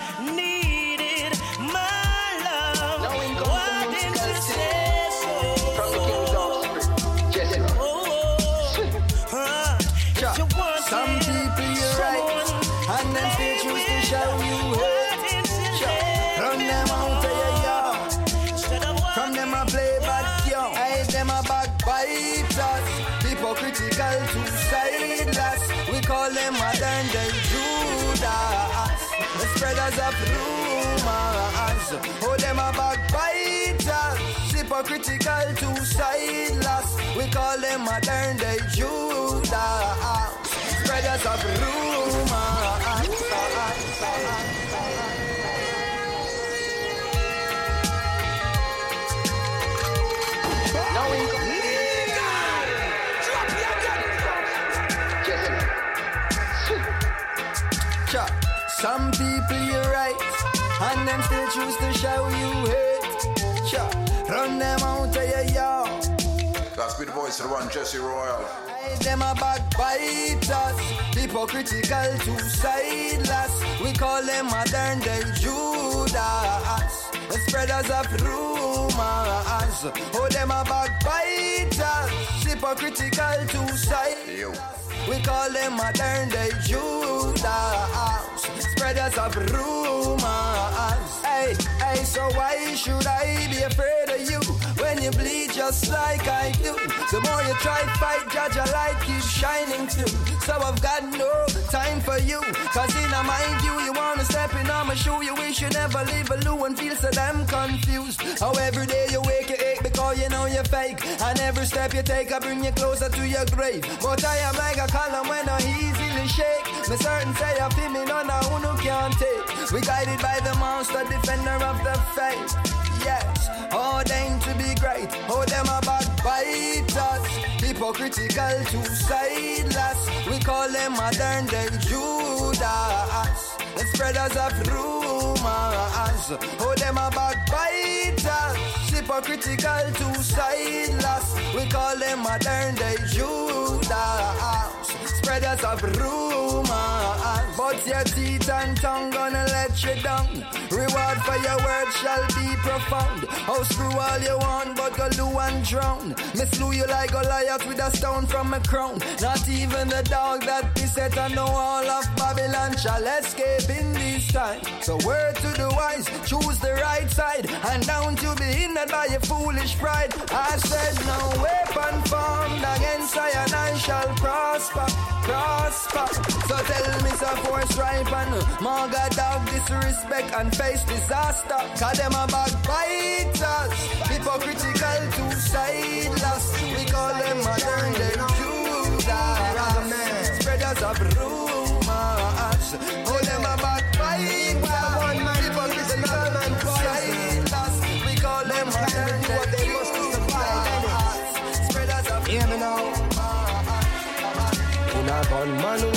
Oh, them a backbiters. Hypocritical two sideless. We call them modern day Judas. Spreaders of rumors. That's be the voice of the one, Jesse Royal. Hey, them a backbiters, hypocritical two sideless. We call them modern day Judas, the spreaders of rumors. Oh, them a backbiters, hypocritical two sideless. We call them modern day Judas, spreaders of rumors. Hey, hey, so why should I be afraid when you bleed just like I do? The more you try to fight, judge a light keeps shining too. So I've got no time for you, cause in my view, you wanna step in on my shoe. You wish you never leave a loo and feel so damn confused. How every day you wake, you ache because you know you're fake. And every step you take, I bring you closer to your grave. But I am like a column when I easily shake. Me certain say I feel me, none of who can't take. We guided by the monster, defender of the faith. Yes, oh, ordained to be great. Oh, them a backbiters, hypocritical, two sideless. We call them modern day Judas, the spreaders of rumors. Oh, them a backbiters, hypocritical, two sideless. We call them modern day Judas, spreaders of rumors. But your teeth and tongue gonna let you down. Reward for your words shall be profound. How screw all you want, but go loo and drown. Me slew you like Goliath with a stone from a crown. Not even the dog that is set on the wall of Babylon shall escape in this time. So word to the wise, choose the right side, and down to be hindered by your foolish pride. I said no weapon formed against I and I shall prosper, prosper. So tell me some force right and Maga dog disrespect and face disaster. Cause them a backbiters, hypocritical, two-sideless. We call them modern day Judas, spreaders of rumors. Oh, them a backbiters, hypocritical, two-sideless. We call them modern day Judas, spreaders of Hear me now. In a gunman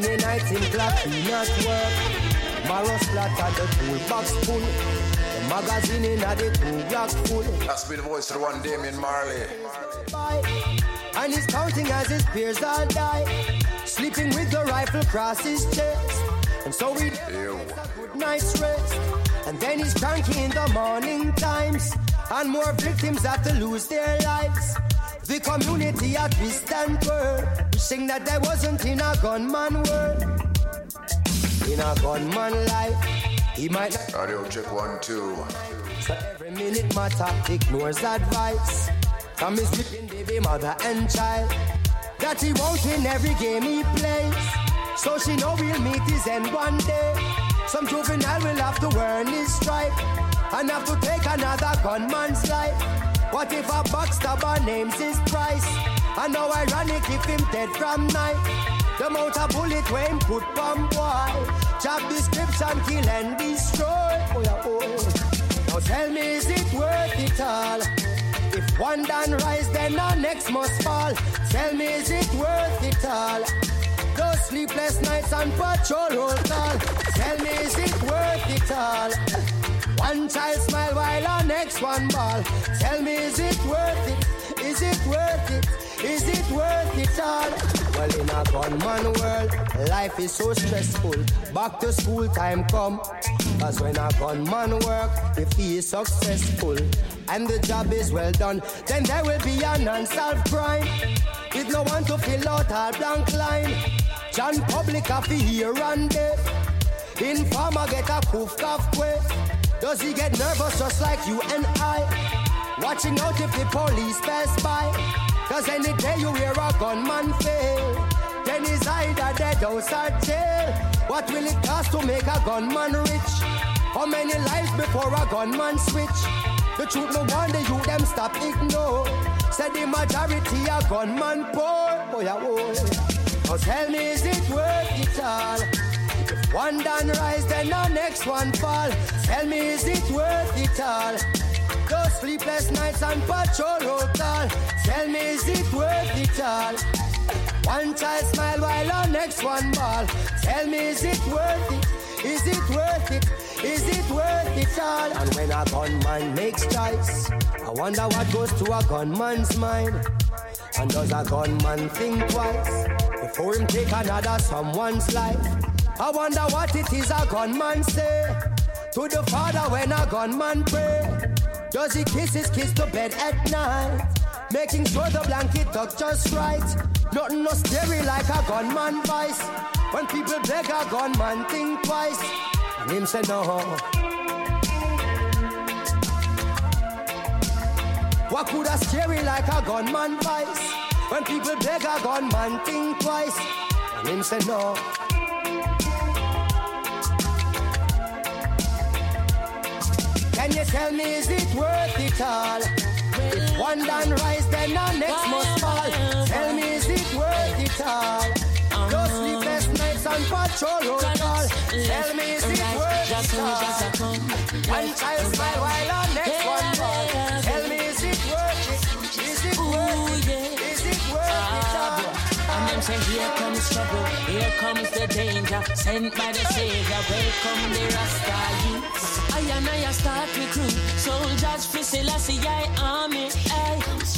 world, any night in clock we not work. Marrow splatter the toolbox full. The magazine in a the two full. That's been voice of one Damian Marley. And he's counting as his peers all die. Sleeping with the rifle across his chest. And so we have a good night's rest. And then he's cranky in the morning times. And more victims have to lose their lives. The community at twist and turn. Wishing that there wasn't in a gunman world. In a gunman life, he might not. Audio check one, two. So every minute matter ignores advice from his gripping baby mother and child. That he won't win every game he plays. So she know we'll meet his end one day. Some juvenile will have to earn his stripe and have to take another gunman's life. What if a backstabber names his price? And how ironic if him dead from night. The amount of bullet when put on boy. Job description, kill and destroy. Oh, yeah, oh. Now tell me, is it worth it all? If one done rise, then the next must fall. Tell me, is it worth it all? Those sleepless nights on patrol call. Tell me, is it worth it all? One child smile while our next one ball. Tell me, is it worth it? Is it worth it? Is it worth it all? Well, in a gunman world, life is so stressful. Back to school time come. Cause when a gunman work, if he is successful and the job is well done, then there will be an unsolved crime. With no one to fill out our blank line. John Public have hear and there. Informer get a poof cough. Does he get nervous just like you and I? Watching out if the police pass by. Cause any day you hear a gunman fail. Then he's either dead or jail. What will it cost to make a gunman rich? How many lives before a gunman switch? The truth no wonder you them stop ignore. Said the majority a gunman poor. Oh yeah, oh. Now tell me is it worth it all? One done rise, then the next one fall. Tell me, is it worth it all? Those sleepless nights and patrol call. Tell me, is it worth it all? One child smile while the next one ball. Tell me, is it worth it? Is it worth it? Is it worth it all? And when a gunman makes choice, I wonder what goes to a gunman's mind. And does a gunman think twice before him take another someone's life? I wonder what it is a gunman say to the father when a gunman pray. Does he kiss his kids to bed at night? Making sure the blanket tucked just right. Nothing no scary like a gunman vice. When people beg a gunman, think twice. And him say no. What could a scary like a gunman vice? When people beg a gunman, think twice. And him say no. Can you tell me is it worth it all? One done rise, then the next must fall. Tell me is it worth it all? Those sleepless nights on patrol. Tell me is it worth it all? One child smile while next one. Tell me is it worth it? Is it worth it? Is it worth it all? Ah, and them say, here comes trouble, here comes the danger, sent by the Savior, welcome the Rasta and I start recruit, soldiers for Selassie, army.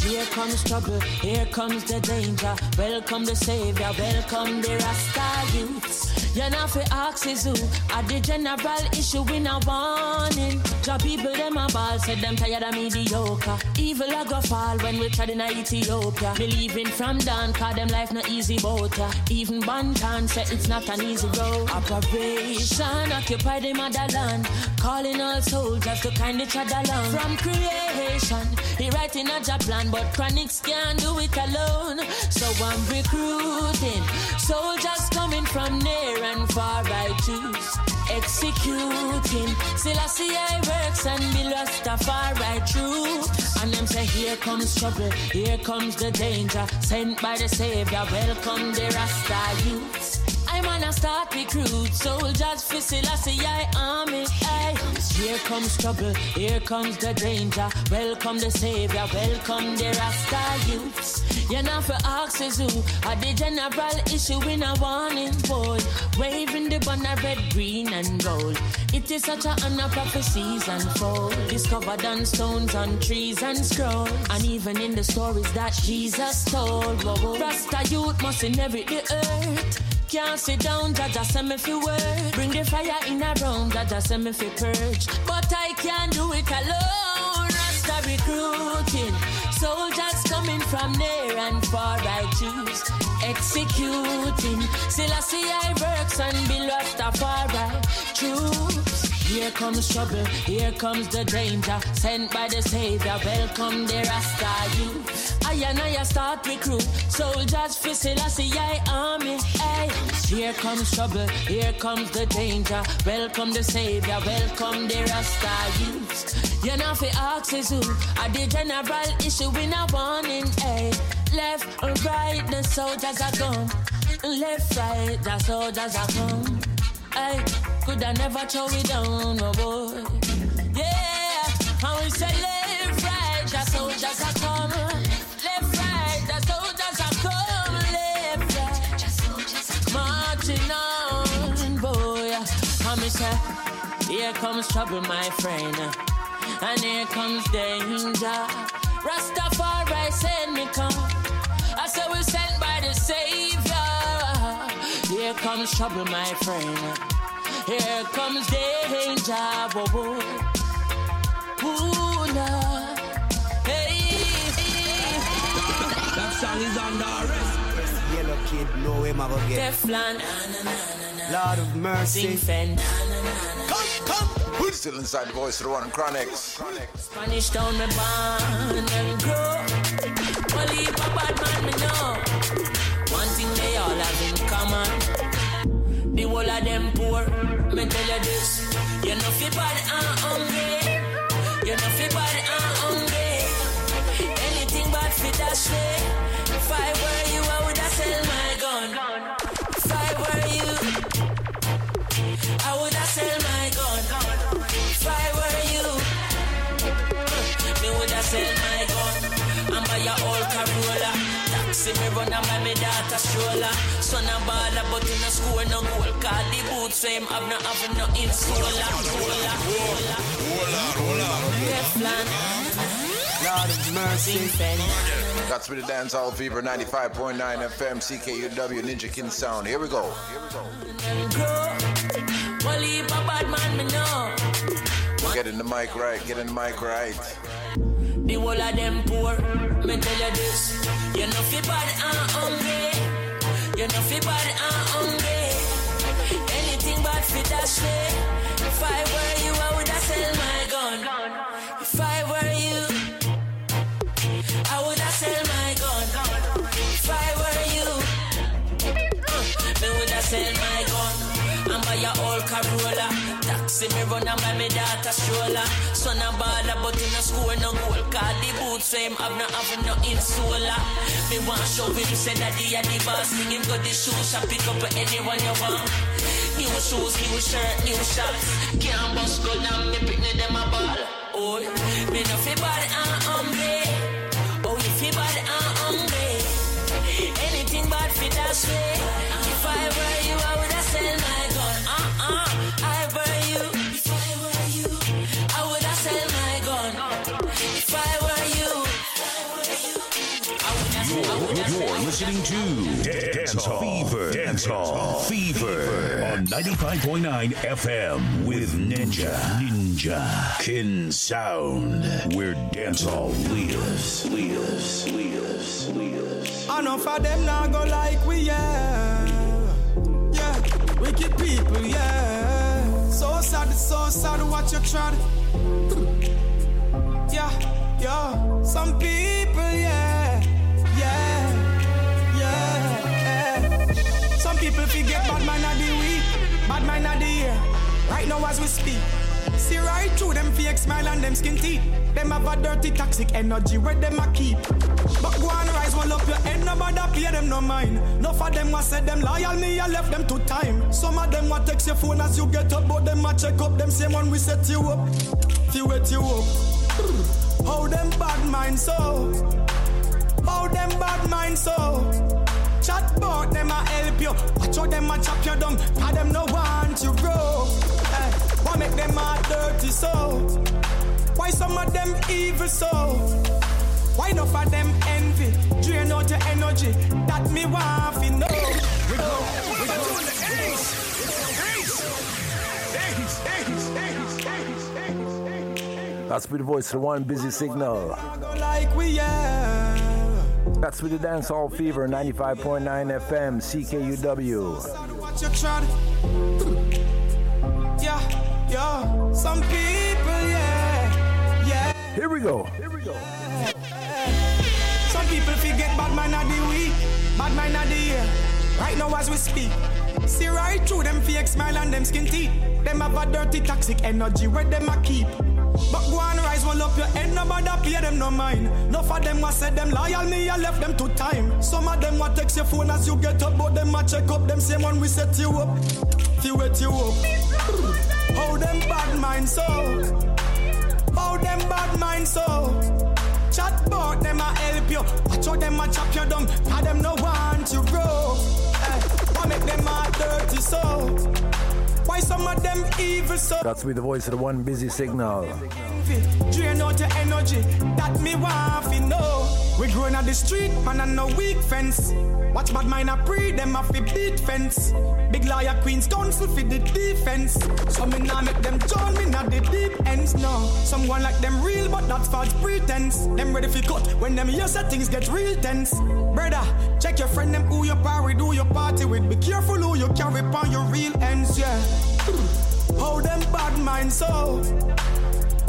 Here comes trouble, here comes the danger, welcome the Savior, welcome the Rasta youths. You You know fi ask is who? At the general issue we no warning. Job people them a ball Said them tired of mediocre. Evil a go fall when we tried in Ethiopia. Believing from down Cause them life no easy boat. Even Banton say it's not an easy road. Operation occupy the motherland. Calling all soldiers to kind each other along. From creation He writing a job plan But Chronixx can't do it alone. So I'm recruiting Soldiers coming from near and far I choose Executing. Selassie I works and be lost afar right true And them say here comes trouble Here comes the danger. Sent by the savior Welcome the Rasta youths I'm on a start recruit soldiers for Selassie I army. Aye. Here comes trouble, here comes the danger. Welcome the savior, welcome the Rasta youths. You're not for axes who are the general issue in a warning boy. Waving the banner red, green and gold. It is such a honor prophecies unfold. Discovered on stones, on trees and scrolls. And even in the stories that Jesus told. Rasta youth must inherit the earth. Can't sit down, Jaja send me fi work. Bring the fire in a room, Jaja send me fi purge. But I can't do it alone. Rasta recruiting, soldiers coming from near and far. I choose executing. Selassie I see I works and be Rastafari troops. Here comes trouble, here comes the danger. Sent by the Savior, welcome the Rasta youth. I and I start recruit soldiers for Selassie army. Hey, here comes trouble, here comes the danger. Welcome the Savior, welcome the Rasta youth. You know fi ask is who are the general issue in a warning. Hey, left or right, the soldiers are gone. Left, right, the soldiers are come. Hey, could I never throw it down, oh boy? Yeah, I will say left, right, the soldiers are come. Left, right, the soldiers are come. Left, right, marching on, boy. I me say, here comes trouble, my friend, and here comes danger. Rastafari send me come. I said we're sent by the Savior. Here comes trouble, my friend. Here comes danger. Whoa, whoa. Ooh, Lord. Hey, That song is under arrest. Yellow kid, know him ever get. Teflon. Lord of mercy. Fen. We're still inside the voice of the one Chronixx. Spanish town me born and grow. Only a bad man me know. All have in common. The whole of them poor. Me tell you this. You know fi bad and hungry. You know fi bad and hungry. Anything bad fi dash way. If I Taxi me run buy me daughter stroller. Son a baller, but in a school no goal. Call the boots same have no have no. Lord of mercy. That's with the Dancehall Fever 95.9 FM, CKUW, Ninja Kin Sound. Here we go. Here we go. Well, if a bad man me know. Getting the mic right, getting the mic right. The whole of them poor. Me tell you this. You know fi bad and hungry. You know fi bad and hungry. Anything bad fi dash way. If I were you, I woulda sell my gun. If I were you, I woulda sell my gun. If I were you, uh, me woulda sell my a old Corolla. Taxi me run and buy me daughter stroller. Son a baller, but in a school no goal. Call the boots so him have no have no insola. Me want show him say that he a the boss. Him got the shoes shop pick up anyone you want. New shoes, new shirt, new shots. Can't bust go down, me pick them a ball. Oh, me no fi bad and hungry. Oh, if you fi bad and hungry. Anything bad fi dash eh? way. If I were listening to Dancehall Fever Dancehall Fever on 95.9 FM with Ninja. Ninja. King Sound. Where dance hall lives. Lives. Lives. I know for them now go like we, yeah. Yeah, wicked people, yeah. So sad, it's so sad to watch you try. Yeah, yeah. Some people, yeah. Yeah, people forget bad man of the week, bad man of the year. Right now as we speak. See right through them fake smile and them skin teeth. Them have a dirty toxic energy where them a keep. But go on rise, roll up your head, nobody pay them no mind. No for them what said them loyal, me I left them to time. Some of them what text your phone as you get up, but them a check up. Them same one we set you up, to wet you up. How them bad mind so? How them bad mind so? Chat about them a help you. Watch how them a chop you down. Cause them no want you grow. Hey, eh, why make them all dirty so? Why some of them evil so? Why no for them envy? Drain out your energy. That me want to know. We go, we go, we go. That's with the voice of one busy signal. That's with the Dancehall Fever 95.9 FM CKUW. Yeah, yeah. Some people, yeah, yeah. Here we go. Here we go. Some people forget bad man of the week, bad man of the year. Right now as we speak. See right through them fake smile and them skin teeth. Them have a dirty toxic energy where them a keep. But go on rise, roll up your head, nobody pay them no mind. No for them what said them loyal, me I left them to time. Some of them what text your phone as you get up, but them a check up. Them same one we set you up, to wet you up. How them bad mind so? How them bad mind so? Chat about them a help you. Watch how them a chop you down. Cause them no want you grow. Them all dirty so? Why some of them evil so? That's with the voice of the one busy signal. Drain out your energy. That me want fi know. We growing on the street, man, and no weak fence. Watch bad mind a pre, them a fi beat fence. Big liar queens council fi the defense. So me nah make them join me not the deep ends, no. Some one like them real, but that's false pretense. Them ready fi cut when them hear say things get real tense. Brother, check your friend them who you party, who you party with. Be careful who you carry upon your real ends, yeah. How them bad mind so?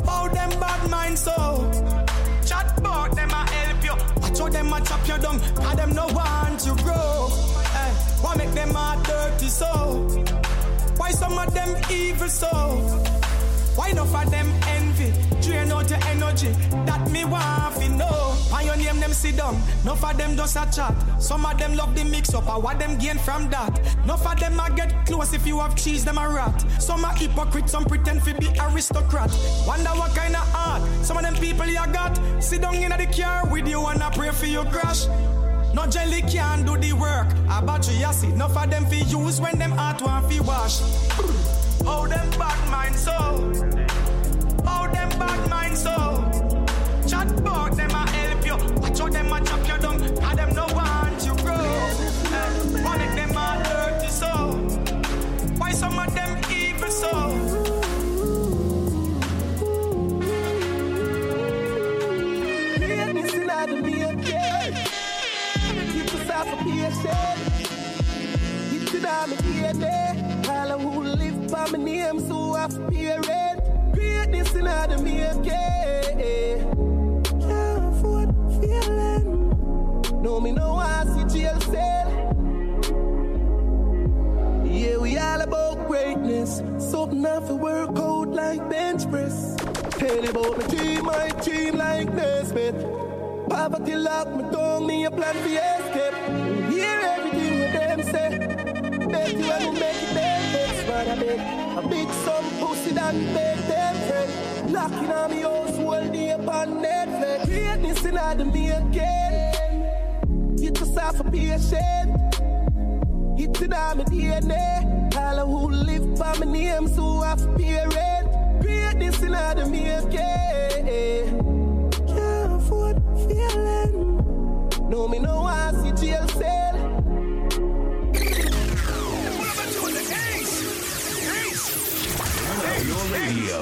How them bad mind so? Chat about them a help you. Watch how them a chop you down. Cause them no want you grow. Eh, hey, why make them all dirty so? Why some of them evil so? Why no for them envy? Drain out your energy. That me want fi know. Your name them sit down? No for them just a chat. Some of them love the mix up. I what them gain from that. No for them a get close if you have cheese them a rat. Some are hypocrite, some pretend fi be aristocrat. Wonder what kind of art some of them people you got. Sit down in the car with you and I pray for you crash. No jelly can do the work. A battery you see. No for them fi use when them heart want fi wash. How them bad mind so? How them bad mind so? My name, so I fear it. Greatness in the making. Can't afford feeling. No, me no I see jail cell. Yeah, we all about greatness. Something I for work out like bench press. Tell about my team, my team like Nesmith. Poverty lock me down, me a plan for escape. Pussy than make them friend. Locking on me house all day upon Netflix. Greatness in the making. Get yourself a patient. It's in my DNA. All of who live by my name, so I fear it. Greatness in the making. Can't afford feeling. No, me no I see jail cell.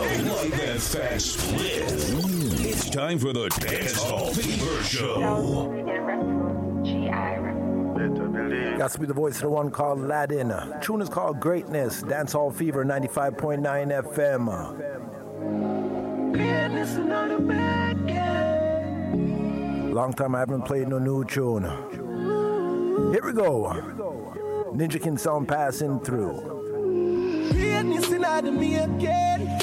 Light that fat split. It's time for the Dancehall Fever Show. Got to be the voice of the one called Aladdin. Tune is called Greatness. Dancehall Fever 95.9 FM. Long time I haven't played no new tune. Here we go. Ninja King sound passing through. Greatness in the making.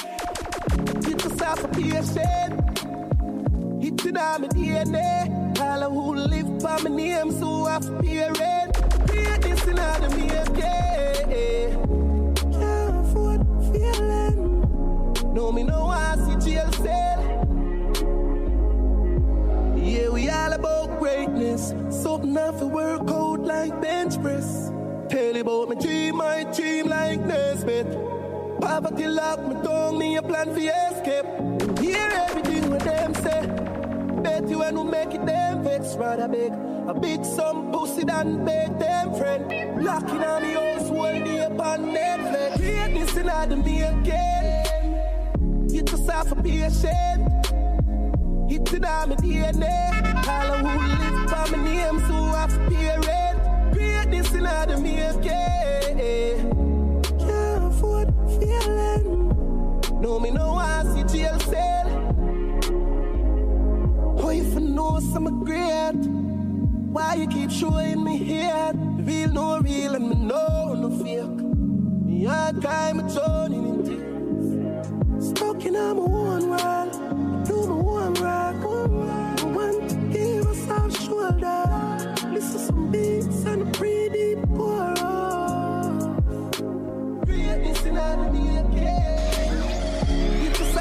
Yourself a patient. It's in my DNA. All of who live by my name, so I fear it. Greatness in the making. Can't afford feeling. No, me no I see jail cell. Yeah, we all about greatness. Something I feel work out like bench press. Tell you about my dream, my dream like Nesmith. Poverty lock me down, me a plan for escape. Hear everything what them say. Bet you when we make it them vex rather big. A big some pussy than beg them friend. Locking on me house all day upon Netflix. Greatness in the making. Get yourself a patient. It's in my DNA. All who live by my name, so I fear it. Greatness in the making. Me no I see jail cell. Oh, if I know some great, why you keep showing me here? Real, no real, and me know no fake. Me hard time, I'm turning in tears. Stuck in my own world. Do my one rock, one to give us our shoulder. Listen some beats and a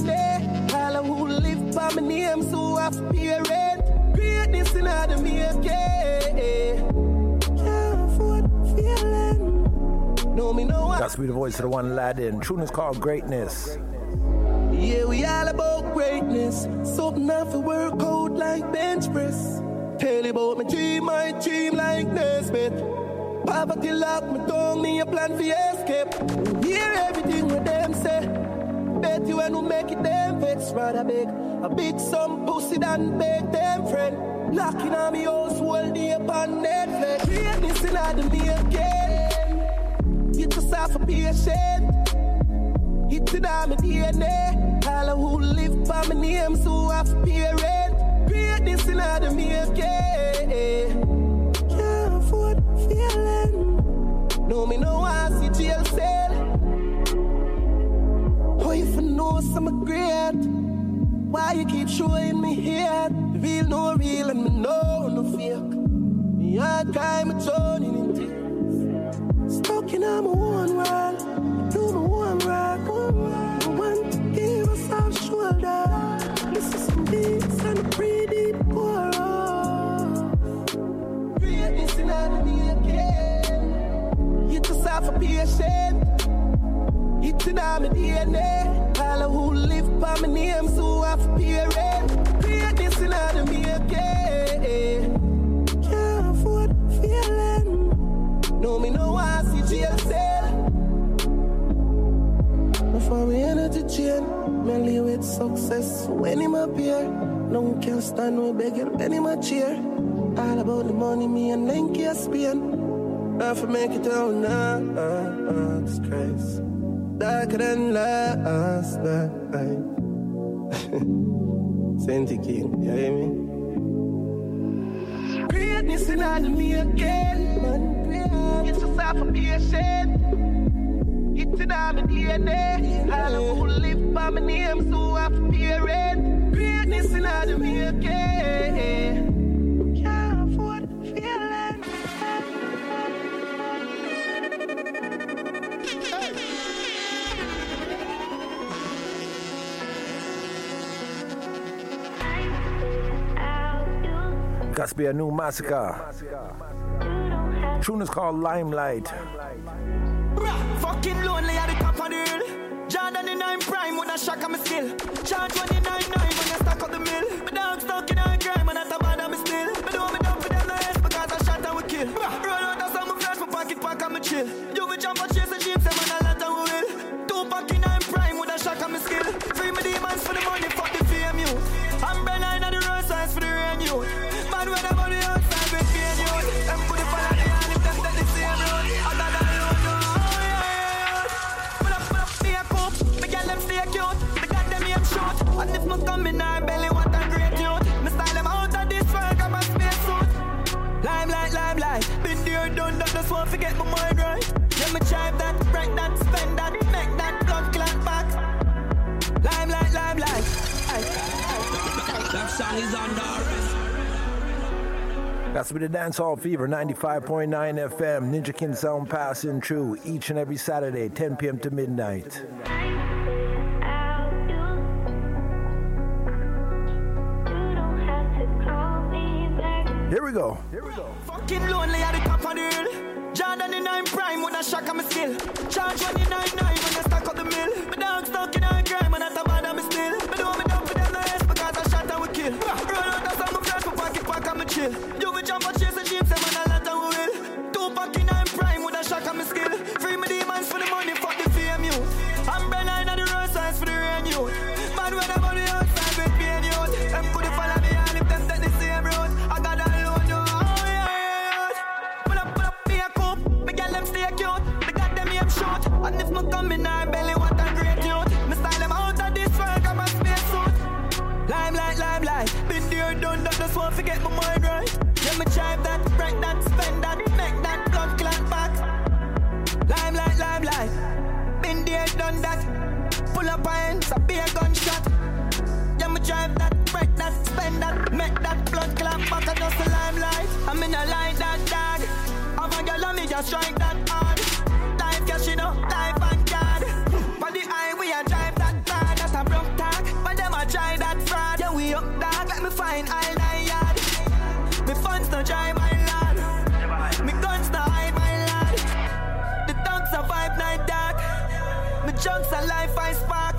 my All who live by my name, so I fear it. Greatness in the making. Can't afford feeling. No, me no Got to be the voice of the one Aladdin. Tune is called Greatness. Yeah, we all about greatness. Something I feel work out like bench press. Tell you about my dream, my dream like Nesmith. Poverty lock me down, me a plan for escape. Hear everything what them say. You when we make it them vex rather big. A big some pussy than beg them friend. Locking on me house all day upon Netflix. Greatness in the making. Get yourself a patient. It's in my DNA. All of who live by my name, so I fear it. Greatness in the making. Can't afford feeling. No, me no I if I know some great, why you keep showing me here? Real, no real, and me know no fake. Me hard time, I'm turning in tears. Stuck in my own world. Do my one rock, one. I want to give us our shoulder. Listen some beats and a pretty pour Greatness in the making. Get yourself a patient. It's in my DNA. All live by my name, so I fear it. Greatness in the making. Can't afford feeling. No, me no I see jail cell. Before we energy chain, merely with success. When him appear, no one can stand no beggar, penny my cheer. All about the money, me and Lenky a Spain. I make it out now, uh, it's crazy. Darker than last night. Senti King, you hear me? Greatness in the making, man. Get yourself a patient. It's in my DNA. Of who live by my name, so I fear it. Greatness in the making. Can't To be a new Masicka. Tune is called Limelight. Fucking lonely at the top of the hill. Jordan in I'm prime shock of my skill. Charge 29 when I stack up the mill. My grime Belly, what a great. Me style them out of this world, space suit. Limelight, limelight. Been there, done that, just won't forget my mind right. Let me drive that, break that, spend that, make that blood back. Limelight, limelight. That song is arrest. That's with the Dancehall Fever 95.9 FM. Ninja King sound passing through each and every Saturday, 10 p.m. to midnight. Here we go. Fucking lonely at the top of the hill. Jordan in I'm prime with a shock of my skill. Charge 29 nine when I there, done that. Pull up hands, a be a gunshot. Yeah, me drive that, break that, spend that, make that blood clot back. I just a limelight. I'm in a light that dog. I'm a girl, me just strike that hard. Life cash, you know, life and card. But the highway, I drive that car, that's a broke talk. But them, I try that fraud. Yeah, we up dog, let me find all nine yard. Me funds no dry, my Junks a life I spark.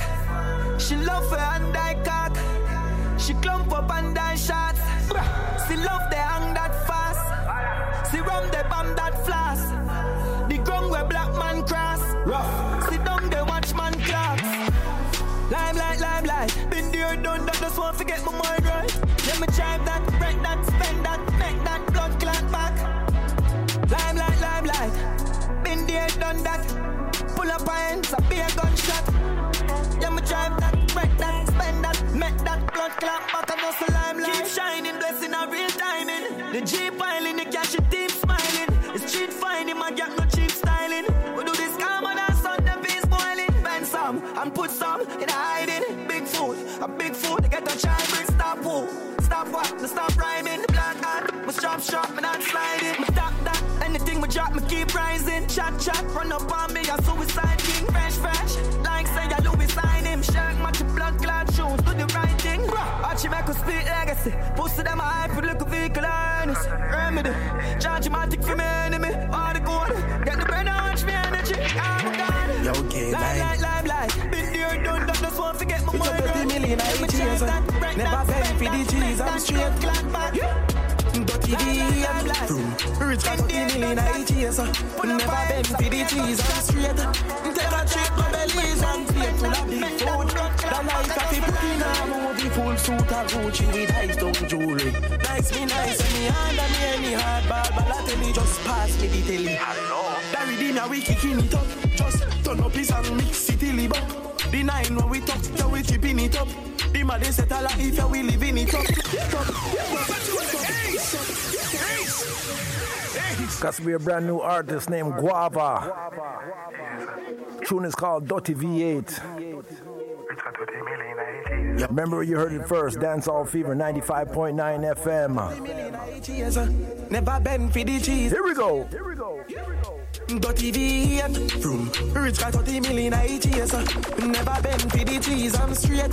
She love her and I cock. She clump up and I shots. She love the hang that fast. She rum the bomb that flash. The ground where black man cross. Rough. Sit down the watchman clocks. Limelight, limelight. Been there, done that, just won't forget my mind right. Let me drive that, break that, spend that, Pull a be a gunshot. Yeah, me drive that, break that, spend that, make that blood back. I just a limelight. Keep shining, blessing a real timing. The Jeep piling, the cash, the team smiling. The street finding, my gap no cheap styling. We do this calm and our sun, them be spoiling. Bend some and put some in the hiding. Big food, a big food, get a child, bring stop who. Stop what? Me stop rhyming. The black hat, me strap sharp, me not sliding. Me stop that, anything me drop, me keep rising. Chat chat, run up on me, a suicide. Fresh like say ya Louis sign him. Shark match blood clad shoes, do the right thing. Archie make us speak legacy. Pussy them hype with little vehicle harness. Remedy, charge matic for me enemy. All the good, get the brain arch me energy. Oh, I'm gone. Yo, okay, Light, light, light, light. Been there, done that, just won't forget my It's mind. a 30 million Let me IGs, drive that, break never beg for the make I'm straight. Blood clot back. Dirty VM Vroom. Rich got 30 million IGs uh, Never bend for the cheese I'm straight Take a trip to Belize One plate full of big food The life of the put in a movie Full suit of Gucci with high stone jewelry Nice me nice and me under me any hard ball Balotelli just pass me the telly The redeemer we kicking it up Just turn up this and mix it till it buck The nine when we talk, yeah we keeping it up The man they settle like if yeah we living it up Got to be a brand new artist named Guava. Tune is called Dirty V8. Remember you heard it first, Dancehall Fever 95.9 FM. Never bend for the cheese. Here we go. Here we go. Dirty V8 Vroom Rich got 30 million IGs Never bend for the cheese I'm straight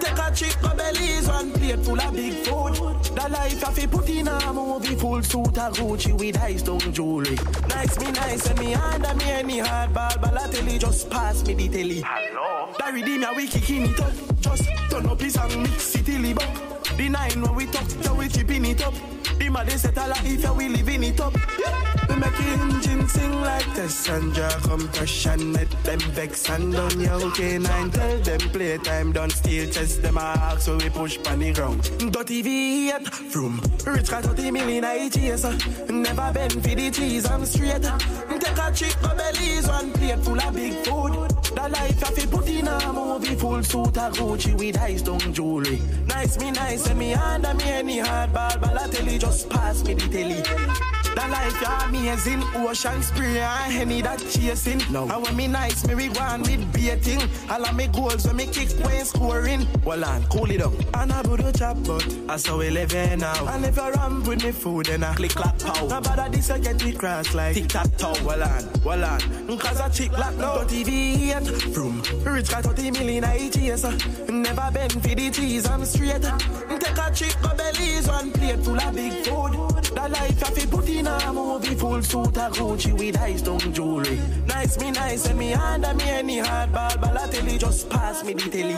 Take a trip to Belize One plate full of big food The life I fi put in a movie full suit a Gucci with high stone jewelry. Nice me nice and me hand under me any hard ball Balotelli just pass me the telly. Hello. The redeem ya we kicking it up. Just turn up his and mix it till he buck. The nine when we talk, yeah we chipping it up. The mother set a life, yeah we living it up. Yeah. We make engine sing like Tess and Jar compression, let them vex and done. Yeah, okay, nine tell them play playtime done. Still test them ask, so we push pan the ground. Dirty V8 from rich got 30 million I chase. Never been for the cheese, I'm straight. Take a chick, go bellies, one plate full of big food. The life I fi put in a movie full suit a Gucci with high stone jewelry. Nice me nice and me under me any hard ball, Balotelli just pass me the telly. The life you amazing, ocean spray and henny that chasing. No. And when me nice, me we go on with baiting. All of me goals when me kick when scoring. Well on, cool it down. And I would chop but I saw we live now. And if you ramp with me food, then I click clap pow. Now bother this I get me cross like tic tac toe. Well on, well on. Cause I chick like no TV and from rich got 30 million I chase. Never been for the cheese, I'm straight. Take a chick, go bellies, one plate full of big food. The life I fi put in a movie full suit a Gucci with high stone jewelry. Nice me nice and me under me any hard ball Balotelli just pass me the telly.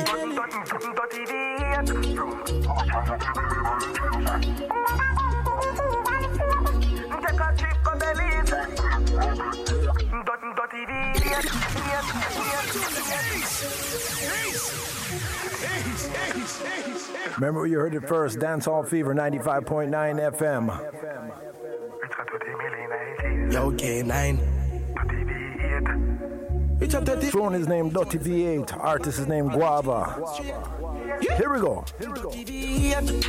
Remember, you heard it first. Dancehall Fever 95.9 FM. Yo, K9. Throne is named Dotty V8. Artist is named Guava. Here we go. Here we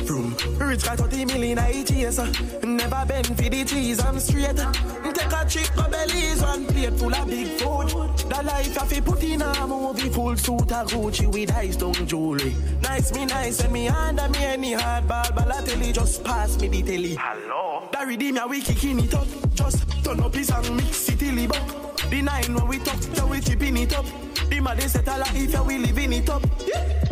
From rich got 30 million I chase. Never been for the cheese, I'm straight. Take a chick, go bellies, one plate full of big food. The life I fi put in a movie full suit a Gucci with high stone jewelry. Nice me nice and me under me any hard ball Balotelli just pass me the telly. Hello. The redeem ya we kicking it up. Just turn up his and mix it till he buck. The nine when we talk, yeah we chipping it up. The mother set a life, yeah we living in it up.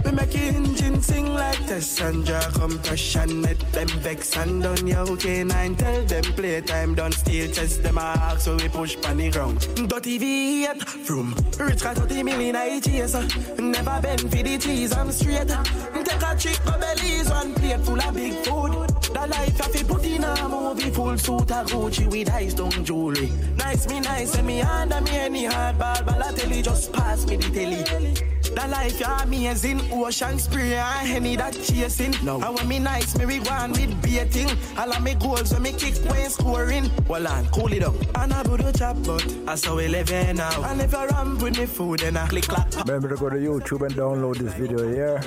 We make engine sing like Tess and Jar compression, let them vex and done. Yeah, okay, nine tell them playtime done. steal, test them ask, so we push pan the ground. Dirty V8 from rich got 30 million I chase. Never been for the cheese, I'm straight. Take a chick, go bellies, one plate full of big food. The life I fi put in a movie full suit a Gucci with high stone jewelry. Nice me nice and me under me any hard ball Balotelli just pass me the telly. The life you amazing, ocean spray and henny that chasing. No. And when me nice, me we go on with baiting. All of me goals when me kick when scoring. Well on, cool it down. And I would chop but I saw we live now. And if I ramp with me food, then I click clap. Remember to go to YouTube and download this video here.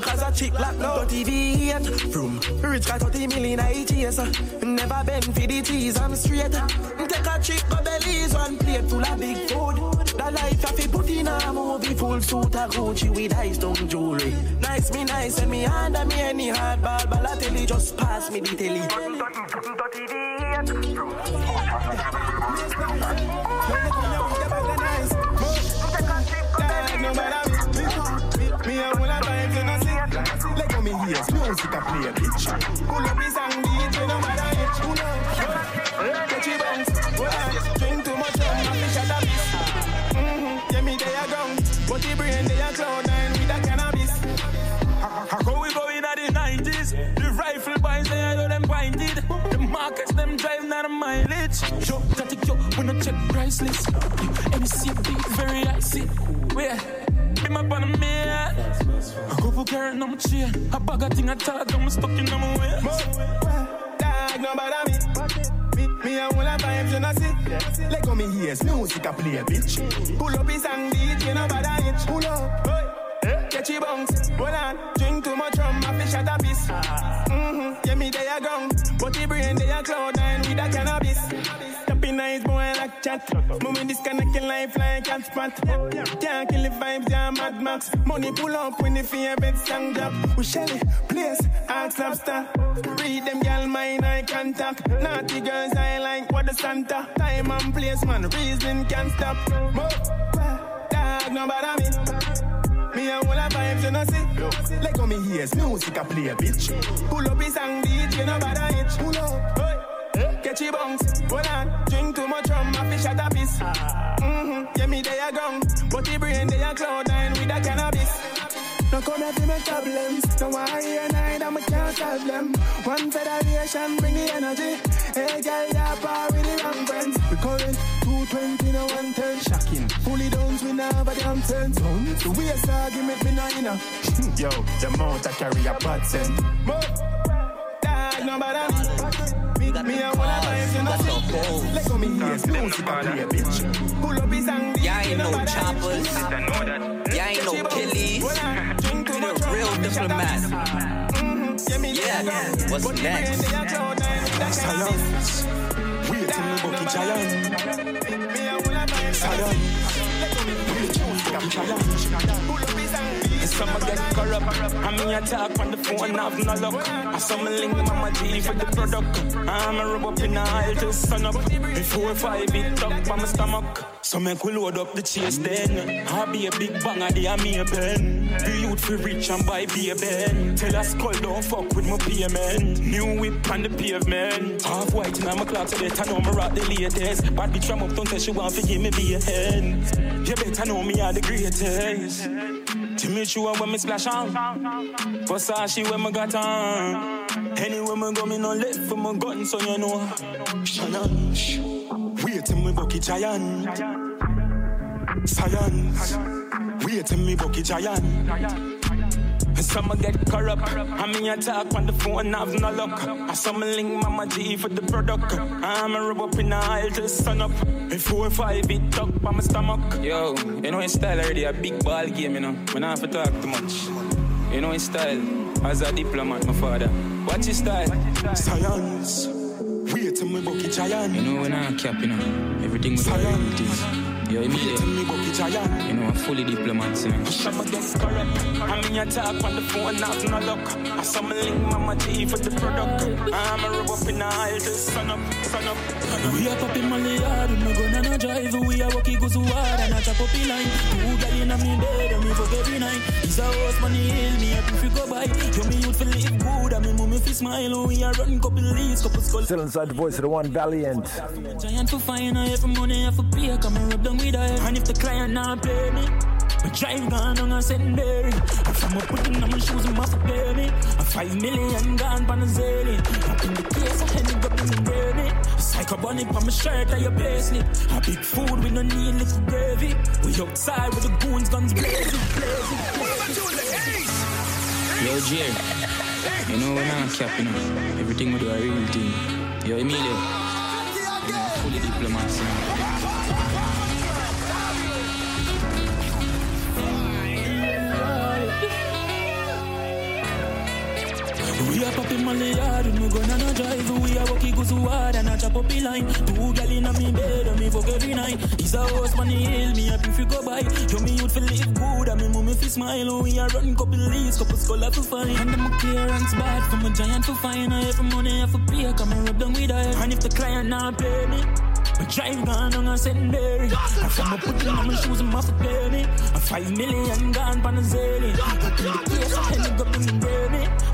Cause a chick like no TV From rich got 30 million I chase Never been for the cheese, I'm straight Take a bellies, one plate full of big food. The life I fi put in a movie full suit a Gucci with stone jewelry. Nice me nice and me under me any hard ball. Balotelli just pass me the telly. Music a play bitch Pull up no matter mileage. Yo, that yo, we no check price list. MC beat very icy. Where? Be my bottom man. A couple carrot on my chair. A bag of thing I thought I'm stuck in my way. Dog, no bother me Me, me and one of times you know see Let go me ears, music I play bitch Pull up his and DJ no bother it Pull up, hey, catch it bounce Hold on, drink too much rum, I fish at a piece Mm-hmm, yeah me they a gone But the brain they a cloud nine with a cannabis. Tapping nice boy like chat. Moving disconnecting life like cat spot. Can't kill the vibes, yeah Mad Max. Money pull up when the favorite song drop. We shell it, place, ask lobster Read them gal mind eye contact Naughty girls I like what the Santa. Time and place man, reason can't stop. Mo, dog no bother me Me a whole of vibes, you know see. Let go me ears, music I play, a bitch. Pull up his song, DJ, no bother itch. Pull up, hey. Catch your bounce, hold on. Drink too much rum, I fish at a piece. Mm-hmm, yeah, me they a gone. But the brain they a cloud nine with a cannabis. No come here to make problems. No one here night, I'm a can't solve them. One federation, bring the energy. Hey, girl, you're par with the wrong friends. We current 220, no 110. Shocking. Fully downs, we never damn sense. The way I argument, me not in a. Yo, the mount I carry a bad scent. Dog, no bother me. Me a wanna vibes, you know see. Let go me ears, music a play, bitch. Pull up his and Yeah, ain't no choppers. Yeah, ain't no killies. You the real diplomat. Yeah, what's next? Science. Wait till me bucky giant. Science. We choose to giant. Some get corrupt. I mean, I talk on the phone, have no luck. I some link mama G for the product. I'm a rub up in the aisle till sun up. Before five, it up by my stomach. So make we load up the chase then. I be a big banger, they are me a ben. The youth for rich and buy be a ben. Tell us call don't fuck with my payment. New whip on the pavement. Half white and I'm a clock so better know me rock the latest. Bad bitch I'm up, don't tell she want to give me be a hand. You better know me are the greatest. Timmy sure when me splash on. Versace when me got on. Anywhere me go, me no left for my gun, so you know. Shannon, wait till me bucky giant. Science, wait till me bucky giant. Some get corrupt. I mean, I talk on the phone, I have no luck. I some link Mama G for the product. I'm a rub up in the aisle till sun up. Before five, it up by my stomach. Yo, you know his style already a big ball game, you know. Me not have to talk too much. You know his style as a diplomat, my father. Watch his style. Science. Wait till me bucky giant. You know when I cap, you know. Everything with Science. Yo, immediate. You know, I'm fully diplomat, you know. Some get corrupt. I mean, I talk on the phone, have no luck. I some link Mama G for the product. I'm a rub up in the aisle till sun up, sun up. We are popping Molly hard, we go on a drive. We are walking go so hard and I chop up in line. Two gal in a me bed and me fuck every night. It's a horse money hill, me happy if you go by. Yo, me youth for live good and me mummy fi smile. Oh, we are run couple leads, couple skull. Still inside the voice of the one Valiant. Giant for fine, I every money I for pay, come and rub down with her. And if the client not pay me, my drive gone on a secondary. If I'm putting on my shoes, I'm off pay me. A five million gone pan a zillion. Up in the case, I had up in the gravy. Psycho bunny on my shirt, I your paisley. A big food, we no need little gravy. We outside with the goons, guns blazing, blazing, blazing. Yo, Jerry. You know when I'm cap, you know, everything we do a real thing. Yo, Emilio. You know, fully diplomacy. We are popping Molly hard, we go on a drive. We are walking go hard and I chop up the line. Two gal in a me bed and me fuck every night. It's a horse money hill, me happy if you go by. Yo, me youth feel live good and me mummy fi smile. We are run couple leaves, couple scholar to find. And them a clearance bad from a giant to find. I every money I for pay, come and rub down with her. And if the client not pay me. My drive gone on a secondary. And from a putting on my shoes, I'm off to pay me. A five million gone pan a. Up in the case, I had to go bring the baby.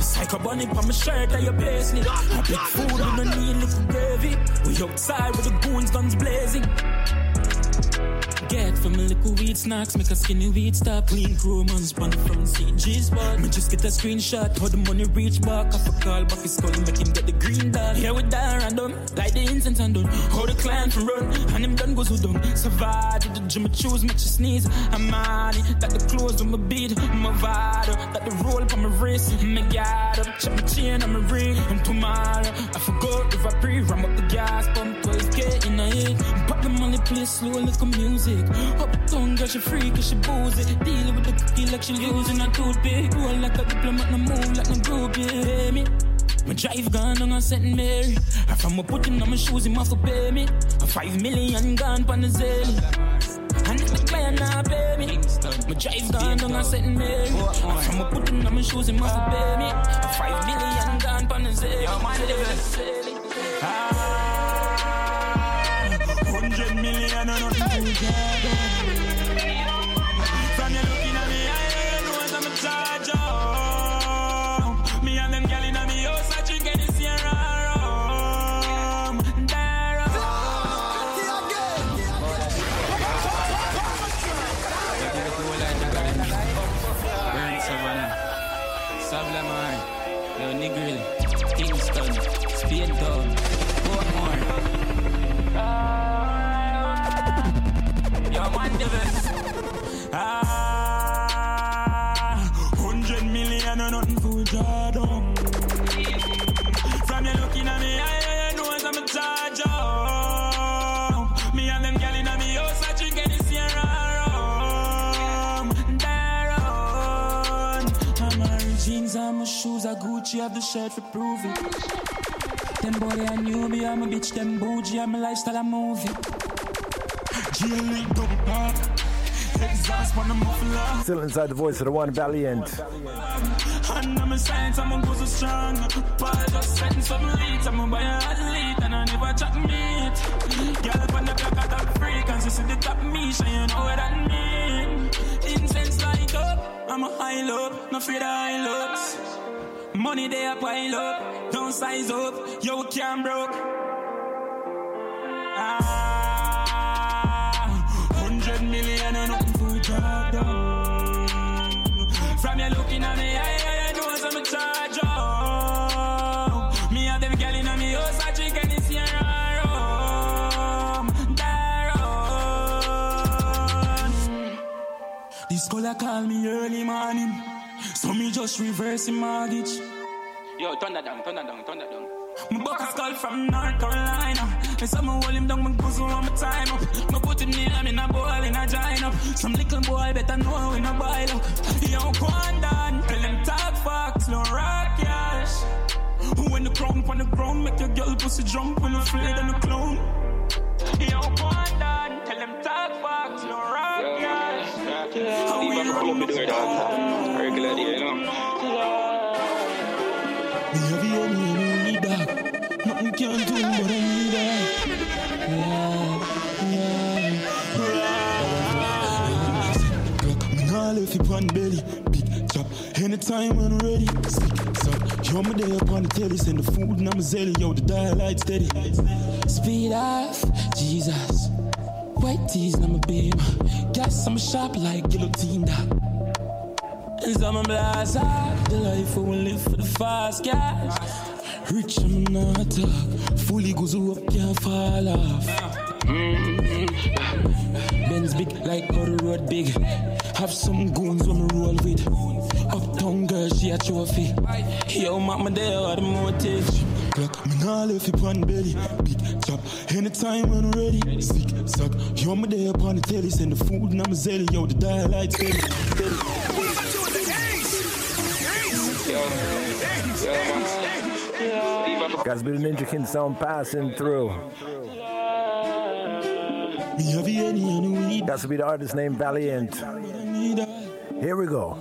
Psycho bunny on my shirt, I your paisley. A big food, we no need little gravy. We outside with the goons, guns blazing. Get from a little weed snacks, make a skinny weed stop. Clean man, spun seat, G spot. Me just get a screenshot, how the money reach back. I for call back his skull, make him get the green dot. Here we die random, like the incense and done. How the client from run, and him done goes who done. Survive, the gym, I choose, make you sneeze. I'm money, that the clothes on my beat, my vital, that the roll on my wrist. Me got up, check my chain on my ring. And tomorrow, I forgot if I pre ram up the gas, pump 12k in a hit. The play slow, little music. Up tongue, girl, she freak, she boozy. Deal with the cookie like she losing a toothpick. Roll like a diplomat, no move like no groupie. Pay me. My drive gone on a St. Mary. I from a putting on my shoes, him off to pay me. A five million gone pan the zillion. And if the client not pay me, my drive gone on a St. Mary. I from a putting on my shoes, him off to pay me. A five million gone pan the zillion. Million have the shirt for prove it. Them boy they a newbie, I'm a bitch, them bougie, I'm a lifestyle, I'm movie. GLA double park, exhaust on the muffler. Still inside the voice of the one Valiant. And I'm a science, I'm a go so strong. Paul just setting some leads, I'm a buy a athlete, and I never chat meat. Girl, on the block, I top freak, and she see the top me, so you know what that mean. Incense light up, I'm a high low, no fear the high looks. Money they a pile up, don't size up, yo can't broke. Ah, hundred million and nothing for drop down. From you looking at me, I, I, I know some charge up. Me and them gal inna me house, I drink Sierra rum. Daron. This color call me early morning, so me just reverse the mortgage. Yo, turn that down, turn that down, turn that down. My buck a skull from North Carolina. And some hold him down, my bosom on my time up. My put him near me in a bowl in a giant up. Some little boy better know when I boil up. Yo, go on down, tell them talk facts, no rock cash. When the crown on the ground, make your girl pussy jump when you afraid of the clown. Yo, go on down, tell them talk facts, no rock cash. How we run the Regular you know. Left you on belly, big chop. Anytime when ready, sick, suck. Yo, me there upon the telly, send the food and I'm a zelly. Yo, the dial light steady. Speed off, Jesus. White tees, I'm a beam. Gas, I'm a sharp like guillotine. That. Cause I'm a blast the life I will live for the fast cash. Rich, I'm not talk. Fully goes up, can't fall off. Mm-hmm. Benz big like how the road big. Have some goons when me roll with. Uptown girl, she a trophy. Yo, mama there, what the motive? Clock, me nah left you on belly. Big chop, anytime when I'm ready. Sick, suck. Yo, me there upon the telly. Send the food and I'm a zelly. Yo, the dial light steady. steady. Guys, bit of Ninja King sound passing through. That's to be the artist named Valiant. Here we go.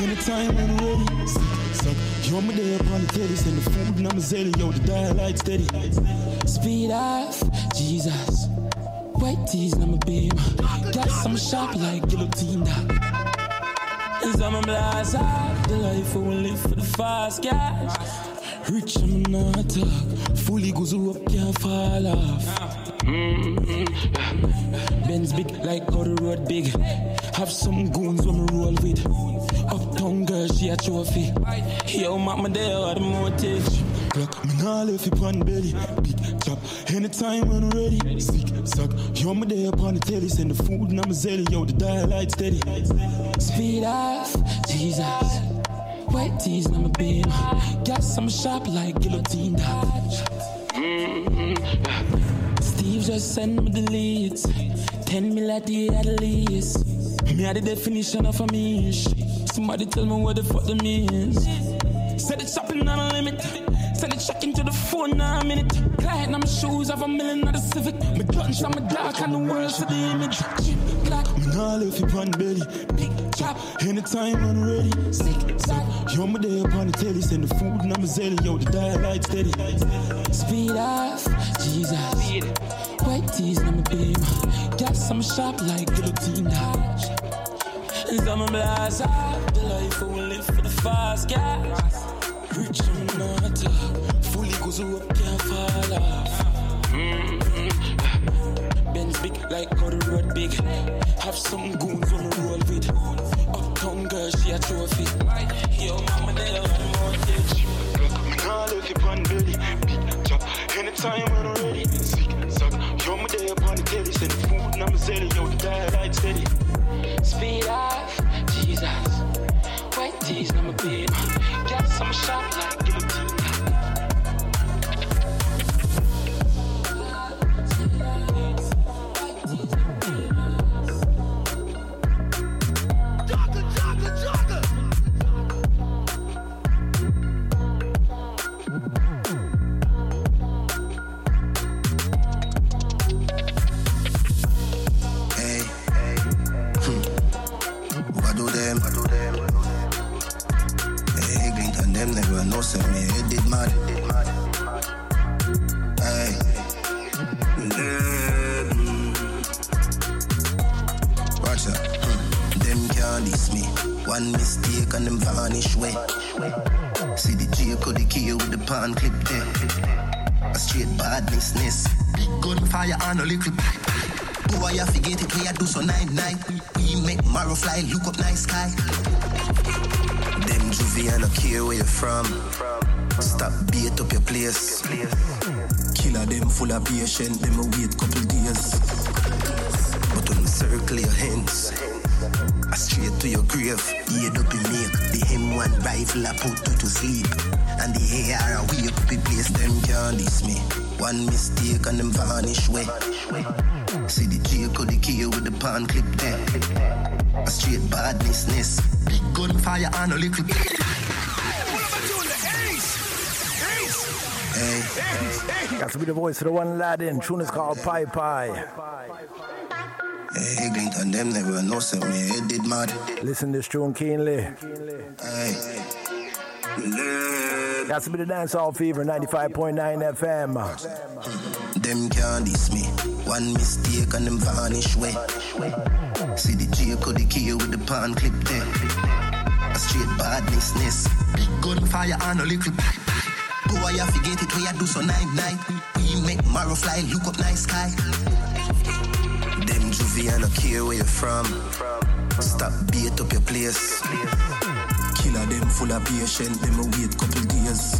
Anytime when ready. Sick, suck. Yo, me there upon the telly. Send the food and I'm a zelly. Yo, the dial light steady. Speed off, Jesus. White tees, I'm a beam. Gas, I'm sharp like guillotine. Cause I'm a out the life I will live for the fast cash. Rich, I'm not talk. Fully goes up, can't fall off. Mm-hmm. Benz big like how the road big. Have some goons when me roll with. Uptown girl, she a trophy. Yo, mama there, what the motive? Clock, me nah left you on belly. Big chop, anytime when I'm ready. Sick, suck. Yo, me there upon the telly. Send the food and I'm a zelly. Yo, the dial light steady. Speed off, Jesus. White tees, I'm a beam. Gas, I'm sharp like guillotine. That. Steve just sent me the leads. 10 mil a day at least. Me are the definition of a mish. Somebody tell me what the fuck the means. Said it's shopping on a limit. Send a check into the phone now a minute. Client on my shoes, have a million of the Civic. My guns on my dark and the world for the image. Me nah left you on belly. Big chop, anytime I'm ready. Sick, suck. Yo, me day upon the telly. Send the food and I'm a zelly. Yo, the dial light steady. Speed off, Jesus. White tees, I'm a beam. Gas, I'm sharp like guillotine. That. Cause I'm a blast out the life I will live for the fast cash. Rich, I'm not. Fully goes up, can't fall off. Mm-hmm. Benz big like the road big. Have some goons on the roll with. Uptown girl, she a trophy. Yo, mama, they on mortgage. Me nah left it on belly. Big chop. Anytime when I'm ready. Sick, suck. Yo, me there upon the telly. Send the food, and I'm selling. Yo, the dial light steady. Speed off, Jesus. White tees, I'm a baby. Some shot like and them vanish way. See the J the key with the pan clip there. A straight badness, Big gunfire and a little pipe. Boy, I forget it, we I do so nine nine. We make marrow fly, look up nice sky. Them juvie, I no care where you from. Stop beat up your place. Killer them full of patient, them a wait couple days. But when circle your hands, straight to your grave. Head up in make the M1 rifle I put you to sleep. And the AR we up the place, them can't diss me. One mistake and them vanish way. See the J code the key with the pan clip there. A straight badness ness. Big gunfire and a little. Hey. Got to be the voice of the one lad in. Tune is called Pie Pie. Hey, Clinton, them never know say me did mad. Listen to this tune keenly. Hey. Got to be the dancehall fever 95.9 FM. Them can't diss me. One mistake and them vanish way. See the J code the key with the pan clip there. A straight badness ness. Big gunfire and a little pipe. Boy, I forget it, we I do so nine nine. We make marrow fly, look up night sky. Juvie, I no care where you from. Stop beat up your place. Killer them full of patient, them a wait couple days.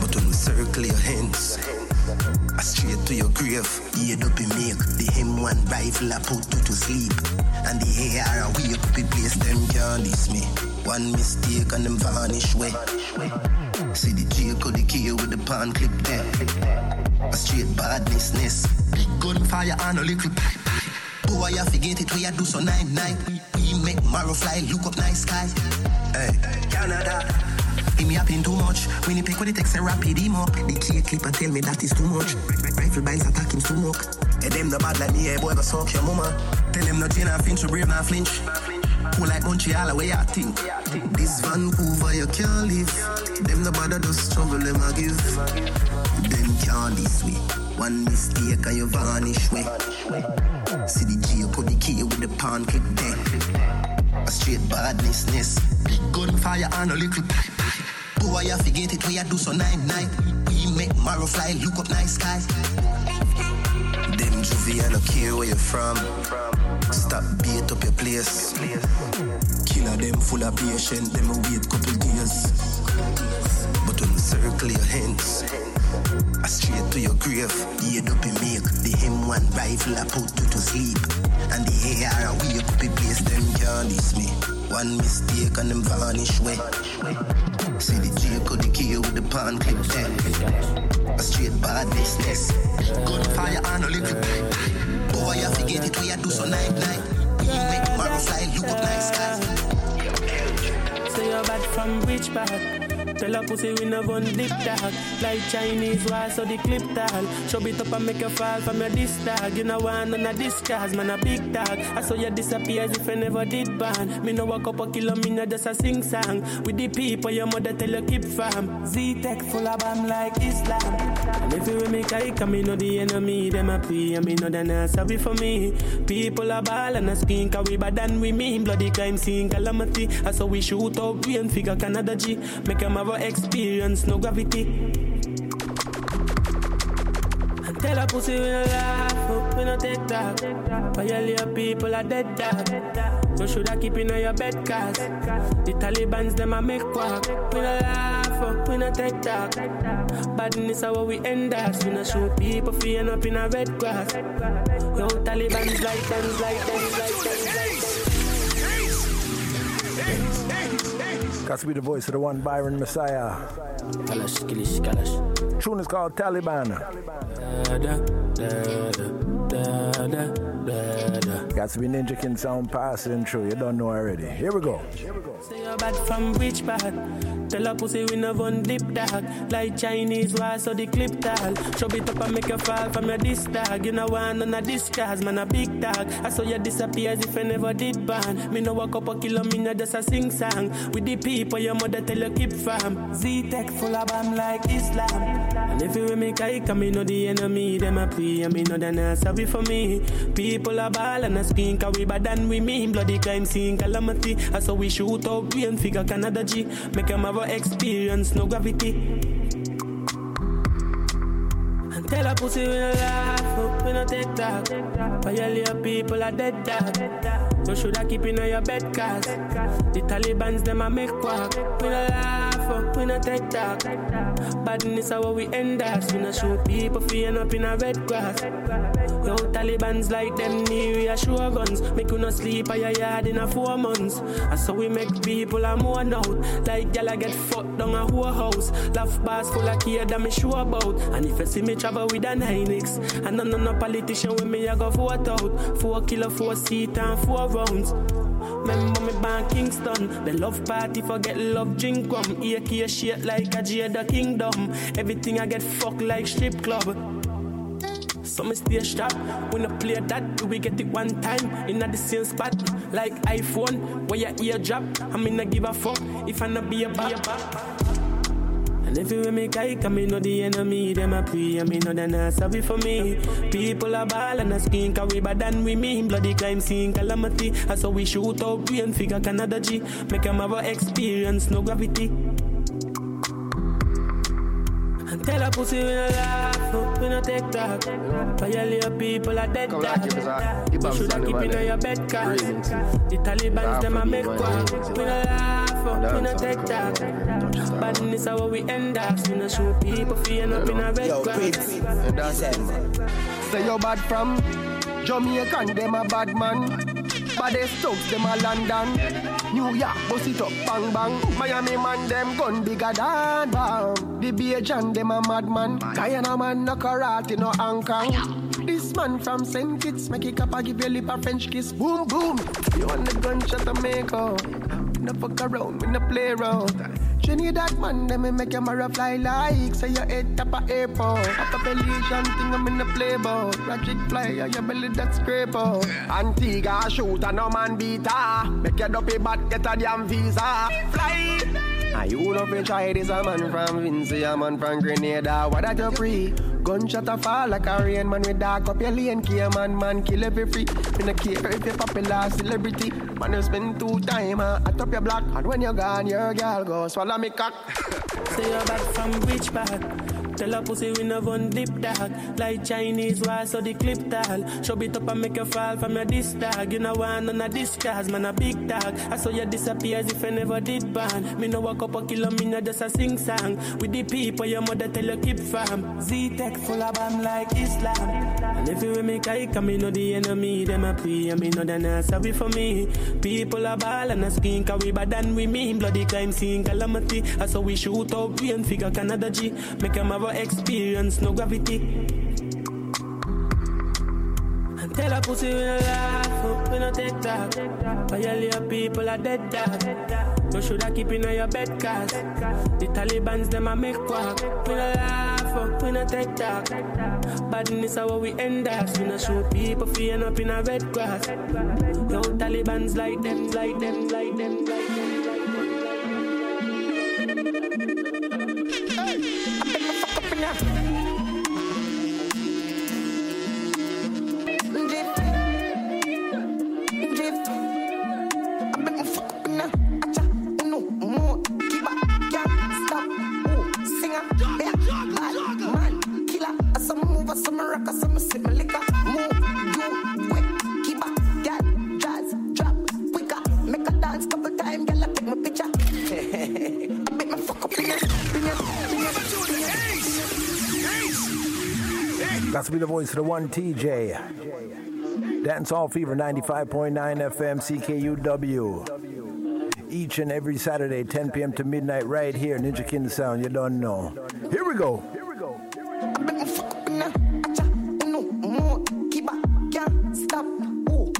But when we circle your hands, I straight to your grave. Head up in make the M1 rifle I put you to sleep. And the AR we up the place, them can't diss me. One mistake and them vanish way. See the J code the key with the pan clip there. A straight badness ness. Big gunfire and a little pipe. Boy, I forget it, we I do so nine nine. We make marrow fly, look up nice sky. Hey, Canada. Him yapping too much. When he pick with the text and rapid him up. The key clipper tell me that is too much. Rifle binds attack him smoke. Hey, them the bad like me, hey boy, go suck your mama. Tell him no chain and finch, so brave not flinch. Cool like the way I think. This Vancouver you can't live. Them the bother just trouble them I give. Can't this way. One mistake and you vanish way. See the G put the key with the pan clip there. A straight badness ness. Big gunfire and a little pipe. Boy, I forget it, we I do so nine nine. We make marrow fly, look up nice sky. Them juvie, I no care where you're from. Stop beat up your place. Killer them full of patient, them wait couple days. But when circle your hands, I straight to your grave. Head up and make the M1 rifle I put you to sleep. And the AR we up the place, them can't diss me. One mistake and them vanish way. See the J code the key with the pan clip there. A straight bad business. Gunfire and a little pipe. Boy, I forget it, we I do so night night. We make marrow fly, look up nice sky. So you're bad from which part? Tell a pussy we no gun dip dog. Like Chinese war so the clip tall. Show it up and make you fall from your disc dog. You know want none of this cause man a big dog. I saw you disappear as if I never did ban Me no walk up a kilo me no just a sing song. With the people your mother tell you keep farm Z-Tech full of bomb like Islam. And if you make I come me know the enemy Them a pray and me know they not sorry for me. People a ball and a scream Cause we bad than we mean. Bloody crime scene calamity. I saw we shoot up we and figure Canada G. Make them have a experience, no gravity. And tell a pussy we no laugh up. fuck, we no take talk. Violate people are dead dog. You shoulda keep in your bed cause the Taliban's them a make quack. We no laugh, fuck, we no take talk. Badness is how we end us. We no shoot people feeling up in a red grass. Yo, Taliban's like them, like them, like Got to be the voice of the one Byron Messiah. Kalash, kilish, kalash. Tune is called Taliban. Got to be Ninja King sound passing through. You don't know already. Here we go. Say you're bad from which part? Tell a pussy we never one dip dog. Like Chinese war, so the clip tall. Show it up and make you fall from your disc dog. You know one on a disc cause man a big dog. I saw you disappear as if I never did ban. Me no walk up a kilo, me no just a sing song. With the people your mother tell you keep farm. Z-Tech full of bomb like Islam. And if you make I come, me know the enemy, them a pray, and me know they not sorry for me. People are ball and a screen, cause we bad than we mean. Bloody crime scene, calamity. I saw we shoot out and figure Canada G. Make them have a experience, no gravity. And tell a pussy we no laugh, we no take talk. Violate people are dead dog. You shoulda keep in your bed cause the Taliban's them a make quack. We no laugh, oh, we no take talk. Badness how we end us. We no shoot people feeling up in a red grass. Yo, Taliban's like them near reassure guns. Make you no sleep at your yard in a four months. And so we make people a more out. Like gyal get fucked down a whole house. Laugh bars full of kid that me sure about. And if you see me travel with an Hynix, and none no politician with me, I go vote out. Four kilo, four seat and four rounds. Remember me born Kingston. The love party forget love drink rum. AK shit like a Jada Kingdom. Everything I get fucked like strip club. So me stay sharp. We no play that, we get it one time in the same spot. Like iPhone, where your ear drop. I mean, I give a fuck if I not be a bop. And if you make I come, me know the enemy, them a pray, and me know they not sorry for me. People are ball and a skin, cause we bad than we mean. Bloody crime scene, calamity. And so we shoot out brain figure Canada G. Make them have a experience, no gravity. And tell a pussy we no laugh, we no take talk. Violate people are dead dog. You shoulda keep it in your bed cause the Taliban's them a make quack. We no laugh, we no take talk. Badness is how we end up. We no shoot people feeling up in a red Yo, grass. Say you're bad from Jamaican, them a bad man. Baddest thugs, them a London. New York, bust it up, bang bang. Miami man, them gun bigger than bomb. The Bajan, them a madman. Guyana man, no karate, no Hong Kong. This man from St. Kitts, make it up, I give you lip a French kiss. Boom, boom. You want the gunshot to make up. No fuck around, we no play around. Trinidad man, them me make your marrow fly like Say your head top a airport Up a Belizean thing I'm in the playbook Magic fly, your belly that scrape out Antigua shoot and no man beat her Make your dopey bat get a damn visa Fly and you know fi try this a man from Vincy, a man from Grenada. What that you free? Gunshot a fall like a rain man with dark up your lane. Kill man, man kill every free. Me no care if you popular celebrity. Man you spend two time uh, at up your block, and when you're gone, your girl go swallow me cock. Say you're back from which part? Tell a pussy we no one dip dog. Like Chinese war so the clip tall. Show it up and make you fall from your disc dog. You know one on a disc man a big dog. I saw you disappear as if I never did ban Me no walk up a kilo, me no just a sing song. With the people your mother tell you keep farm. Z-Tech full of bomb like Islam. And if you make I come, me know the enemy Them a pray and me know they not sorry for me. People are ball and a skin Cause we bad than we mean. Bloody crime scene calamity. I saw we shoot up, we and figure Canada G. Make have a experience, no gravity. And tell a pussy we no laugh, we no take talk. Violate people are dead dog. You shoulda keep in your bed cause the Taliban's them a make quack. We no laugh, oh, we no take talk. Badness how we end up. We no shoot people feeling up in a red grass. Yo, Taliban's like them, like them, like them, like them. Voice the one TJ. Dancehall Fever 95.9 FM CKUW. Each and every Saturday, 10 p.m. to midnight, right here, Ninja King Sound. You don't know. Here we go. No more, keep up, can't stop. Oh,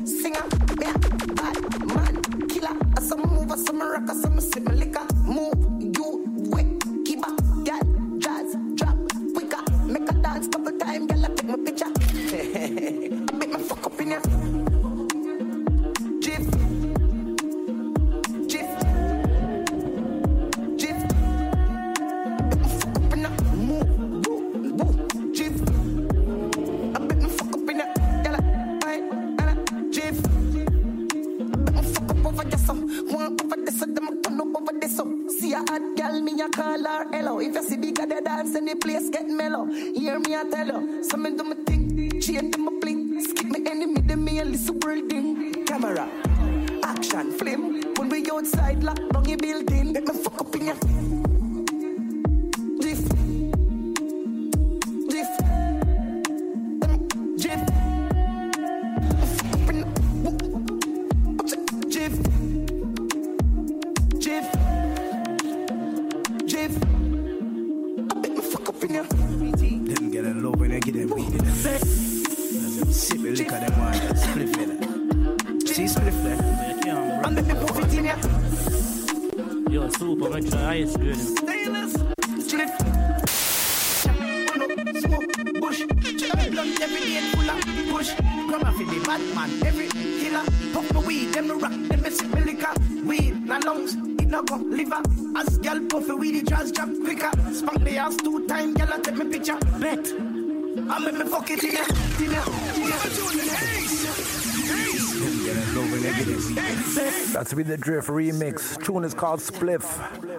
Drift remix. Tune is called Spliff.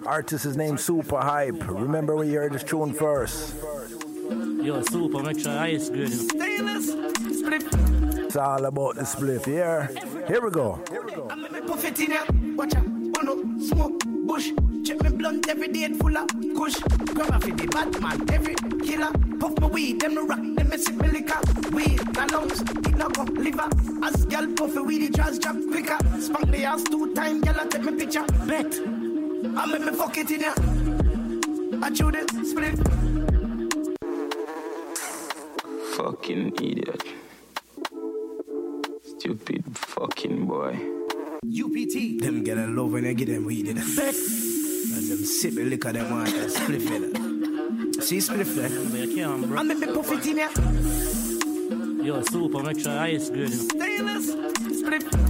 Artist is named Super Hype. Remember when you heard this tune first? Yo, super, make sure I is good. Stainless. Split. It's all about the spliff, yeah? Here we go. I make me puff it in ya. Watch out. Uno, smoke, bush. Check me blunt every day and full of kush. Grandma for the Batman, every killer. Puff my weed, them I make me fuck it in ya. I chew the split. Fucking idiot. Stupid fucking boy. UPT. Them get a love when they get them weed in them. As them sip the liquor, them want that spliff in it. See spliff there? I make me puff it in ya. Yo, super, make sure I is good. Stainless. Split.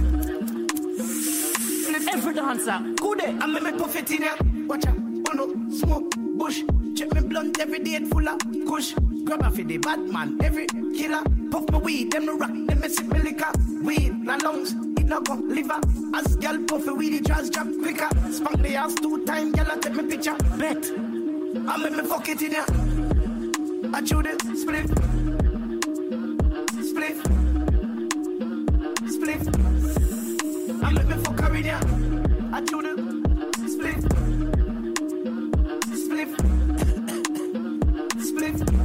Every dancer. Good day. I make me puff it in ya. Watch out. Uno, smoke, bush. Check me blunt every day full of kush. Grab a for the Batman, every killer. Puff my weed, them no rock, them me sip me liquor. Weed, na lungs, it no go liver. As gal puff the weed, it just drop quicker. Spank the ass two time, gal I take me picture. Bet. I make me fuck it in ya. I chew the. Split. Split. I chew the split. Split. Split.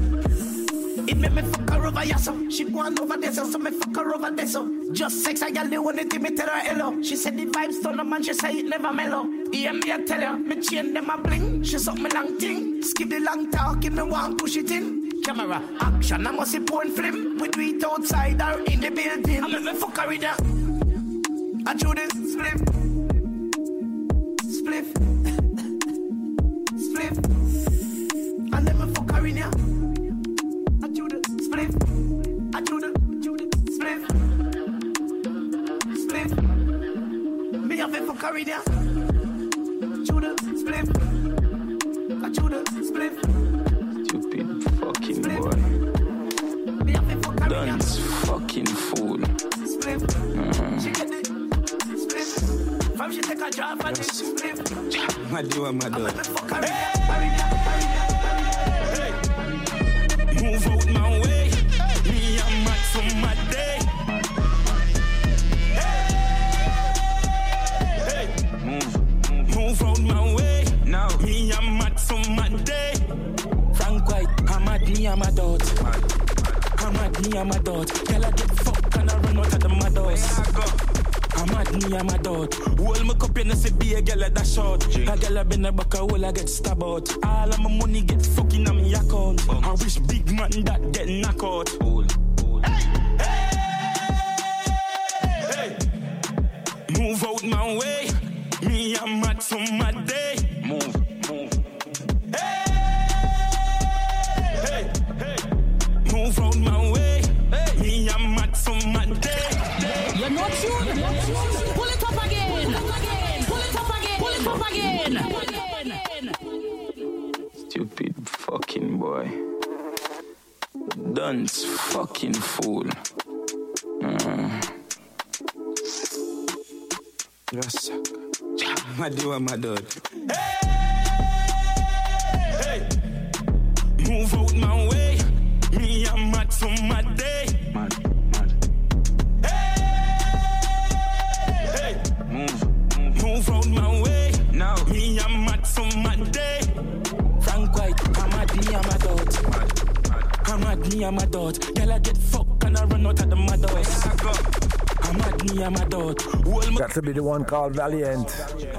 It make me fuck her over ya so She want over there so, so me fuck her over there so Just sex I got the one that me tell her hello. She said the vibes turn up man she say it never mellow. Yeah me I tell her me chain them a bling. She suck me long thing Skip the long talk if me want push it in. Camera action I must see porn film. We do it outside or in the building. I make me fuck her with her I chew the split Split Split I let me fuck her in ya I chew the split. I chew the, chew the split. Split. Me have it for there. Chew the split. I chew the split. Stupid fucking boy. Me have it for there. Dance fucking fool. Split. Mhm. She get the split. From she take a drop and the split. My do, my do. For carry there. Carry there. Carry there. Move out my way. Me and Max on my day. Hey, Move. move out my way. Now. Me and Max on my day. Frank White. I'm at me, I'm a doubt. I'm mad, me and my dot. Girl, I get fucked and I run out of the mad house. I'm mad, me and my dot. Hold my cup, you know, say be a girl at that short. A girl I been a back a hole, I get stabbed out. All of my money get fucking on me account. I wish big man that get knocked out. Hey Move out my way. Me, I'm mad so mad Dunce fucking fool. Uh. Yes. My dear, my dad. Hey, move out my way. Me, I'm mad so mad day. Me, I'm mad out. Girl, I get fucked and I run out of the mad house. I'm mad, me, I'm mad out. Hold my Got to be the one called Valiant.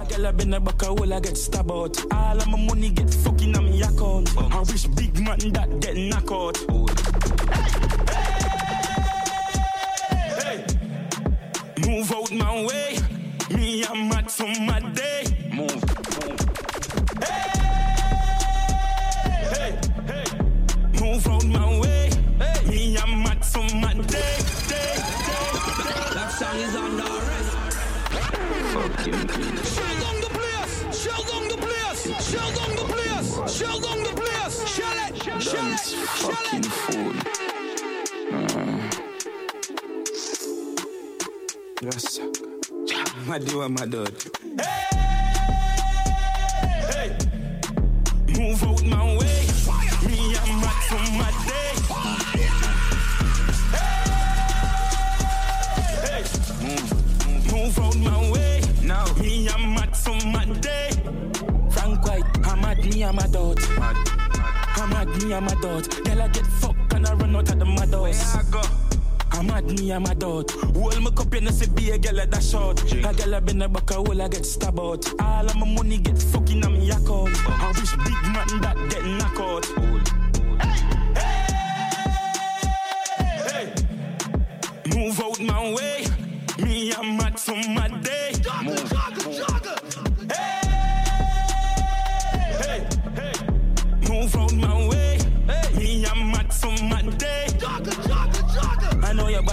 Girl, I been a back a hole, I get stabbed out. All of my money get fucking on me account. I wish big man that get knocked out. Hey, move out my way. Me, I'm mad so mad day. Move, move. Hey, hey, hey. Move out my Fucking fool. Uh. Yes. My dear, my dad. Hey, move out my way. Me, I'm mad so mad day. Hey, move, move out my way. Now, me, I'm mad so mad day. Frank White, I'm mad, me, I'm mad out. I'm mad, me, I'm a out. Girl, I get fucked and I run out of the mad house. I go? I'm mad, me, I'm a out. Hold my cup, know, say be a girl at that short. A girl I been a back a hole, I get stabbed out. All of my money get fucking on me account. I wish big man that get knocked out. Hey, hey move out my way. Me, I'm mad so mad day. Move.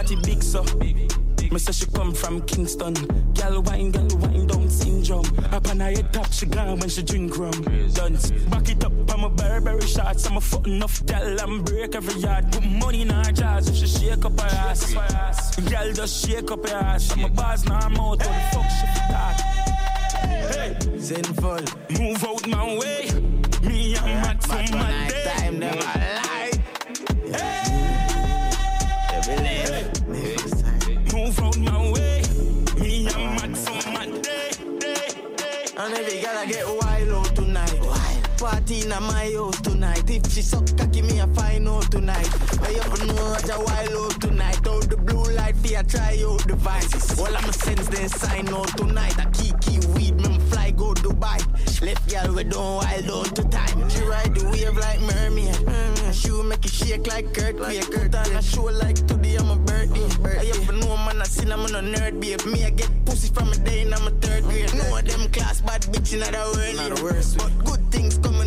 I know your body big so. Me say she come from Kingston. Gal wine, gal wine down syndrome. Up on her head top, she gone when she drink rum. Dance. Back it up, I'm a Burberry shots. I'm a foot enough gal and break every yard. Put money in her jaws if she shake up her ass. Gal just shake up her ass. I'm a boss now I'm out. What the fuck she fit that? Hey, Sinful. move out my way. Me, I'm mad so mad day. Time never lie. Move Party in my house tonight. If she suck cocky, me a find out tonight. I up know Roger wild out tonight. Out the blue light, fear try out devices. All I'ma sense then sign out tonight. I key key weed, me fly go Dubai. Left girl we don't wild out to time. She ride the wave like mermaid. Mm, she will make it shake like Kurt Kurt Kurt on a show like today I'm a birdie. I up know man I seen I'm on a nerd babe. Me I get pussy from a day and I'm a third grade. No of them class bad bitch the world. Not the yeah. worst way. But good things the worst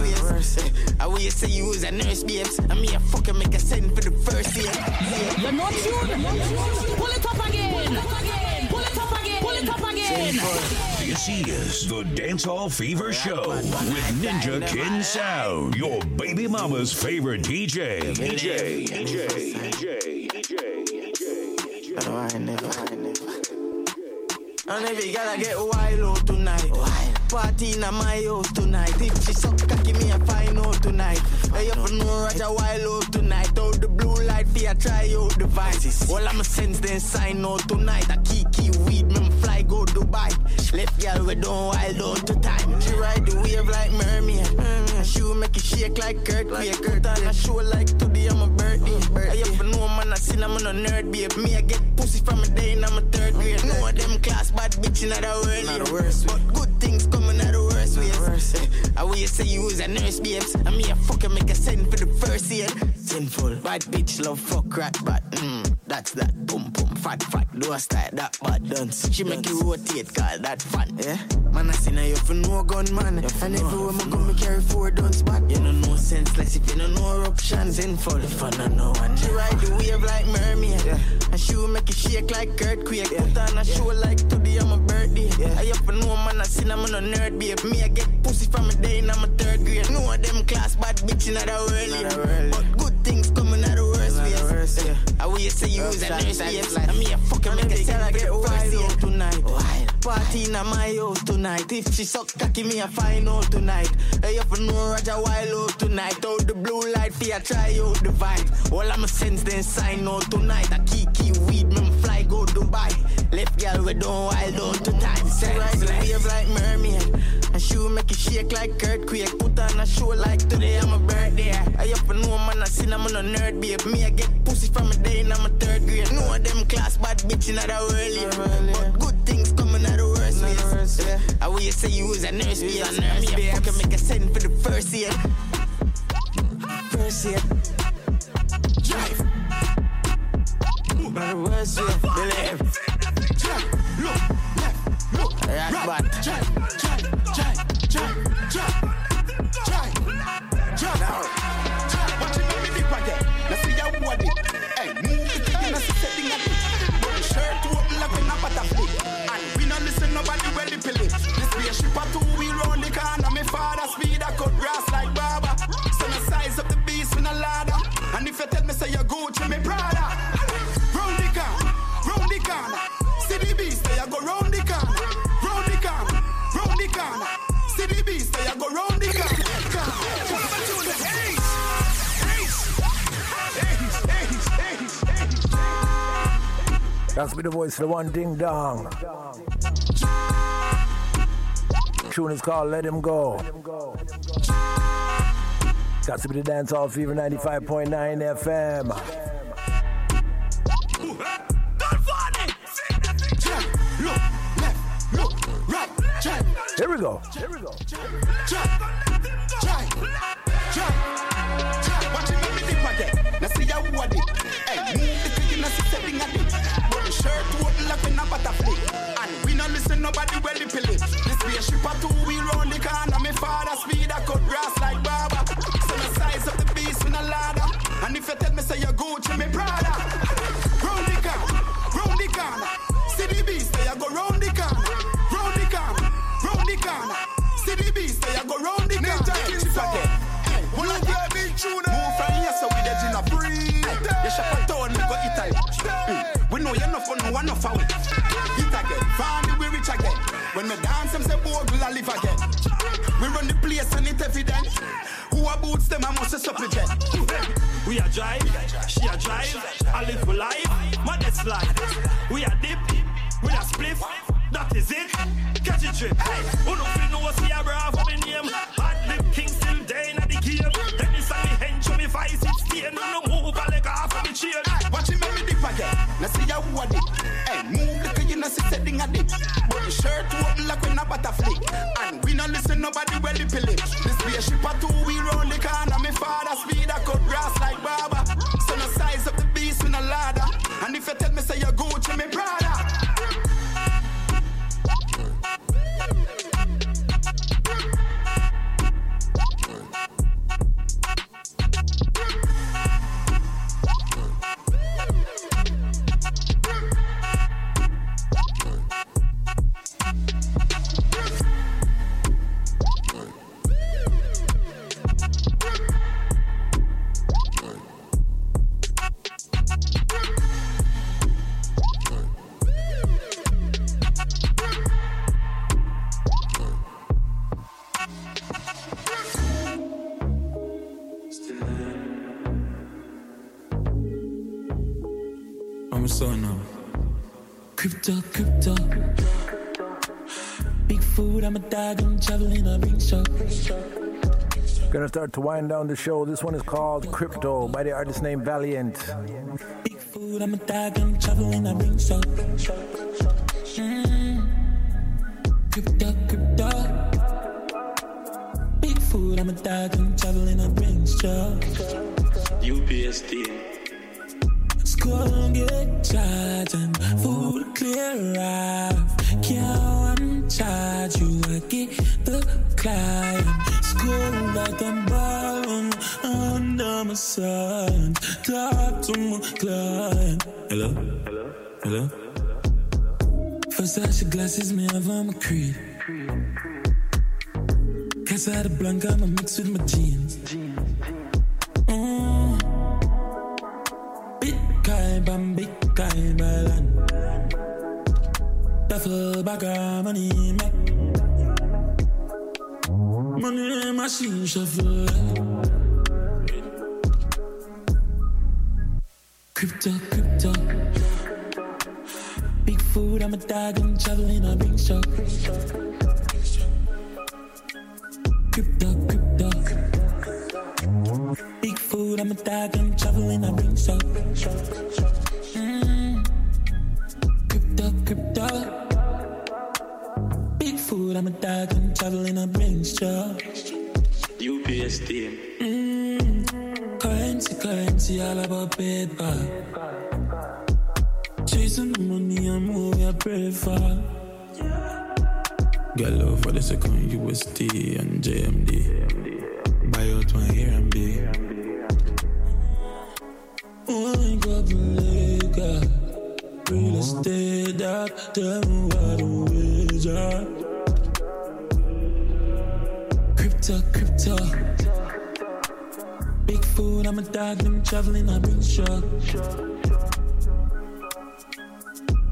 ways. Eh? I will you say you was a nurse babes. And me a fucking make a send for the first year. You're not sure? Pull it up again. Pull it up again. Pull it up again. You see this is the Dancehall Fever Show with Ninja King Sound, your baby mama's favorite DJ. DJ, DJ, DJ, DJ, DJ, DJ. But I never, I never. And every girl I get wild out tonight. Party in my house tonight. If she suck cocky, me a find out tonight. Hey, I up know Roger wild out tonight. Out the blue light, fear try out devices. All I'm a sense then sign out tonight. I key key weed, me fly go Dubai. Left girl we don't wild down to time. She ride the wave like mermaid. Mm, she will make it shake like earthquake. Put on a show like today I'm a birthday. I have know man I seen I'm on a nerd babe. Me I get pussy from a day and I'm a third grade. No of them class bad bitch in the world. Not the worst But good things coming out the worst ways. I will say you was a nurse babes. And me a fucking make a send for the first year. Sinful. Bad bitch love fuck rat but mm, that's that. Boom boom fat fat. Do a style that bad dance. She make you rotate call that fun. Yeah. Man I seen her you for no gun man. You And everywhere me go me carry four guns back. You know no sense less if you know eruptions. Sinful. If I don't know one. She ride the wave like mermaid. Yeah. And she will make it shake like earthquake. Yeah. Put on a show like today I'm a birthday. Yeah. I up know man I seen I'm on a nerd babe. Me I get pussy from a day and I'm a third grade. No of them class bad bitch in the world. But good things coming out the worst ways. Yeah. I will say you was a nurse me a fucking make a sell like get first year tonight. Party in my house tonight. If she suck cocky, me a find out tonight. Hey, up know Roger Wild out tonight. Out the blue light, for try out the vibe. All I'm a sense then sign out tonight. I key weed, me go Dubai. Left girl we don't wild out to time. Say right the wave like mermaid. And she will make it shake like earthquake. Put on a show like today I'm a birthday. I up and know man I seen I'm on a nerd babe. Me I get pussy from a day and I'm a third grade. No of them class bad bitch in the world. But good things coming out the worst ways. Yeah. I will say you was a nurse babe. A nurse babe. Fucking make a send for the first year. First year. Drive. By the worst way, That's That's be the voice for the one ding dong. Tune is called Let Him Go. Got to be the Dancehall Fever 95.9 FM. Start to wind down the show. This one is called Crypto by the artist named Valiant. Big food, I'm a dog, I'm traveling, I bring show. Mm. Crypto, crypto. Big food, I'm a dog, I'm traveling, I bring show. UPSD. School get charged and food clear off. Can't charge you, I get the client. Sun. Talk to my client. Hello? Hello? Hello? Your glasses, have on my creed. Cause I had a blank, I'ma mix with my jeans. Mm. Big guy, bam, big guy, balan. Duffel bag money, make. Money machine shuffle. Crypto, crypto. Big food, I'm a dog, I'm traveling, I bring show. Crypto, crypto. Big food, I'm a dog, I'm traveling, I bring show. Mm. Crypto, crypto. Big food, I'm a dog, I'm traveling, I bring show. UPSD. Mm. Currency, currency, all about paper. The second USD and JMD. Buy out my hair and be. The liquor. Real estate, that me what wage are. Crypto, crypto. Big food, I'm a dog, I'm traveling, I bring shock.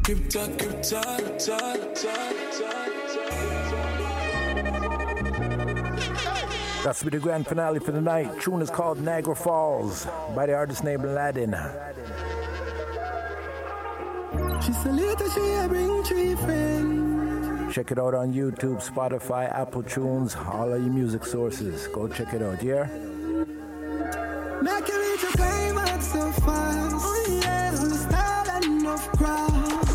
Crypto, crypto, crypto, crypto, That's to be the grand finale for the night. Tune is called Niagara Falls by the artist named Aladdin. She said later she a bring three friends. Check it out on YouTube, Spotify, Apple Tunes, all of your music sources. Go check it out, yeah? Make reach a climax so fast. Oh yeah, style and enough cross.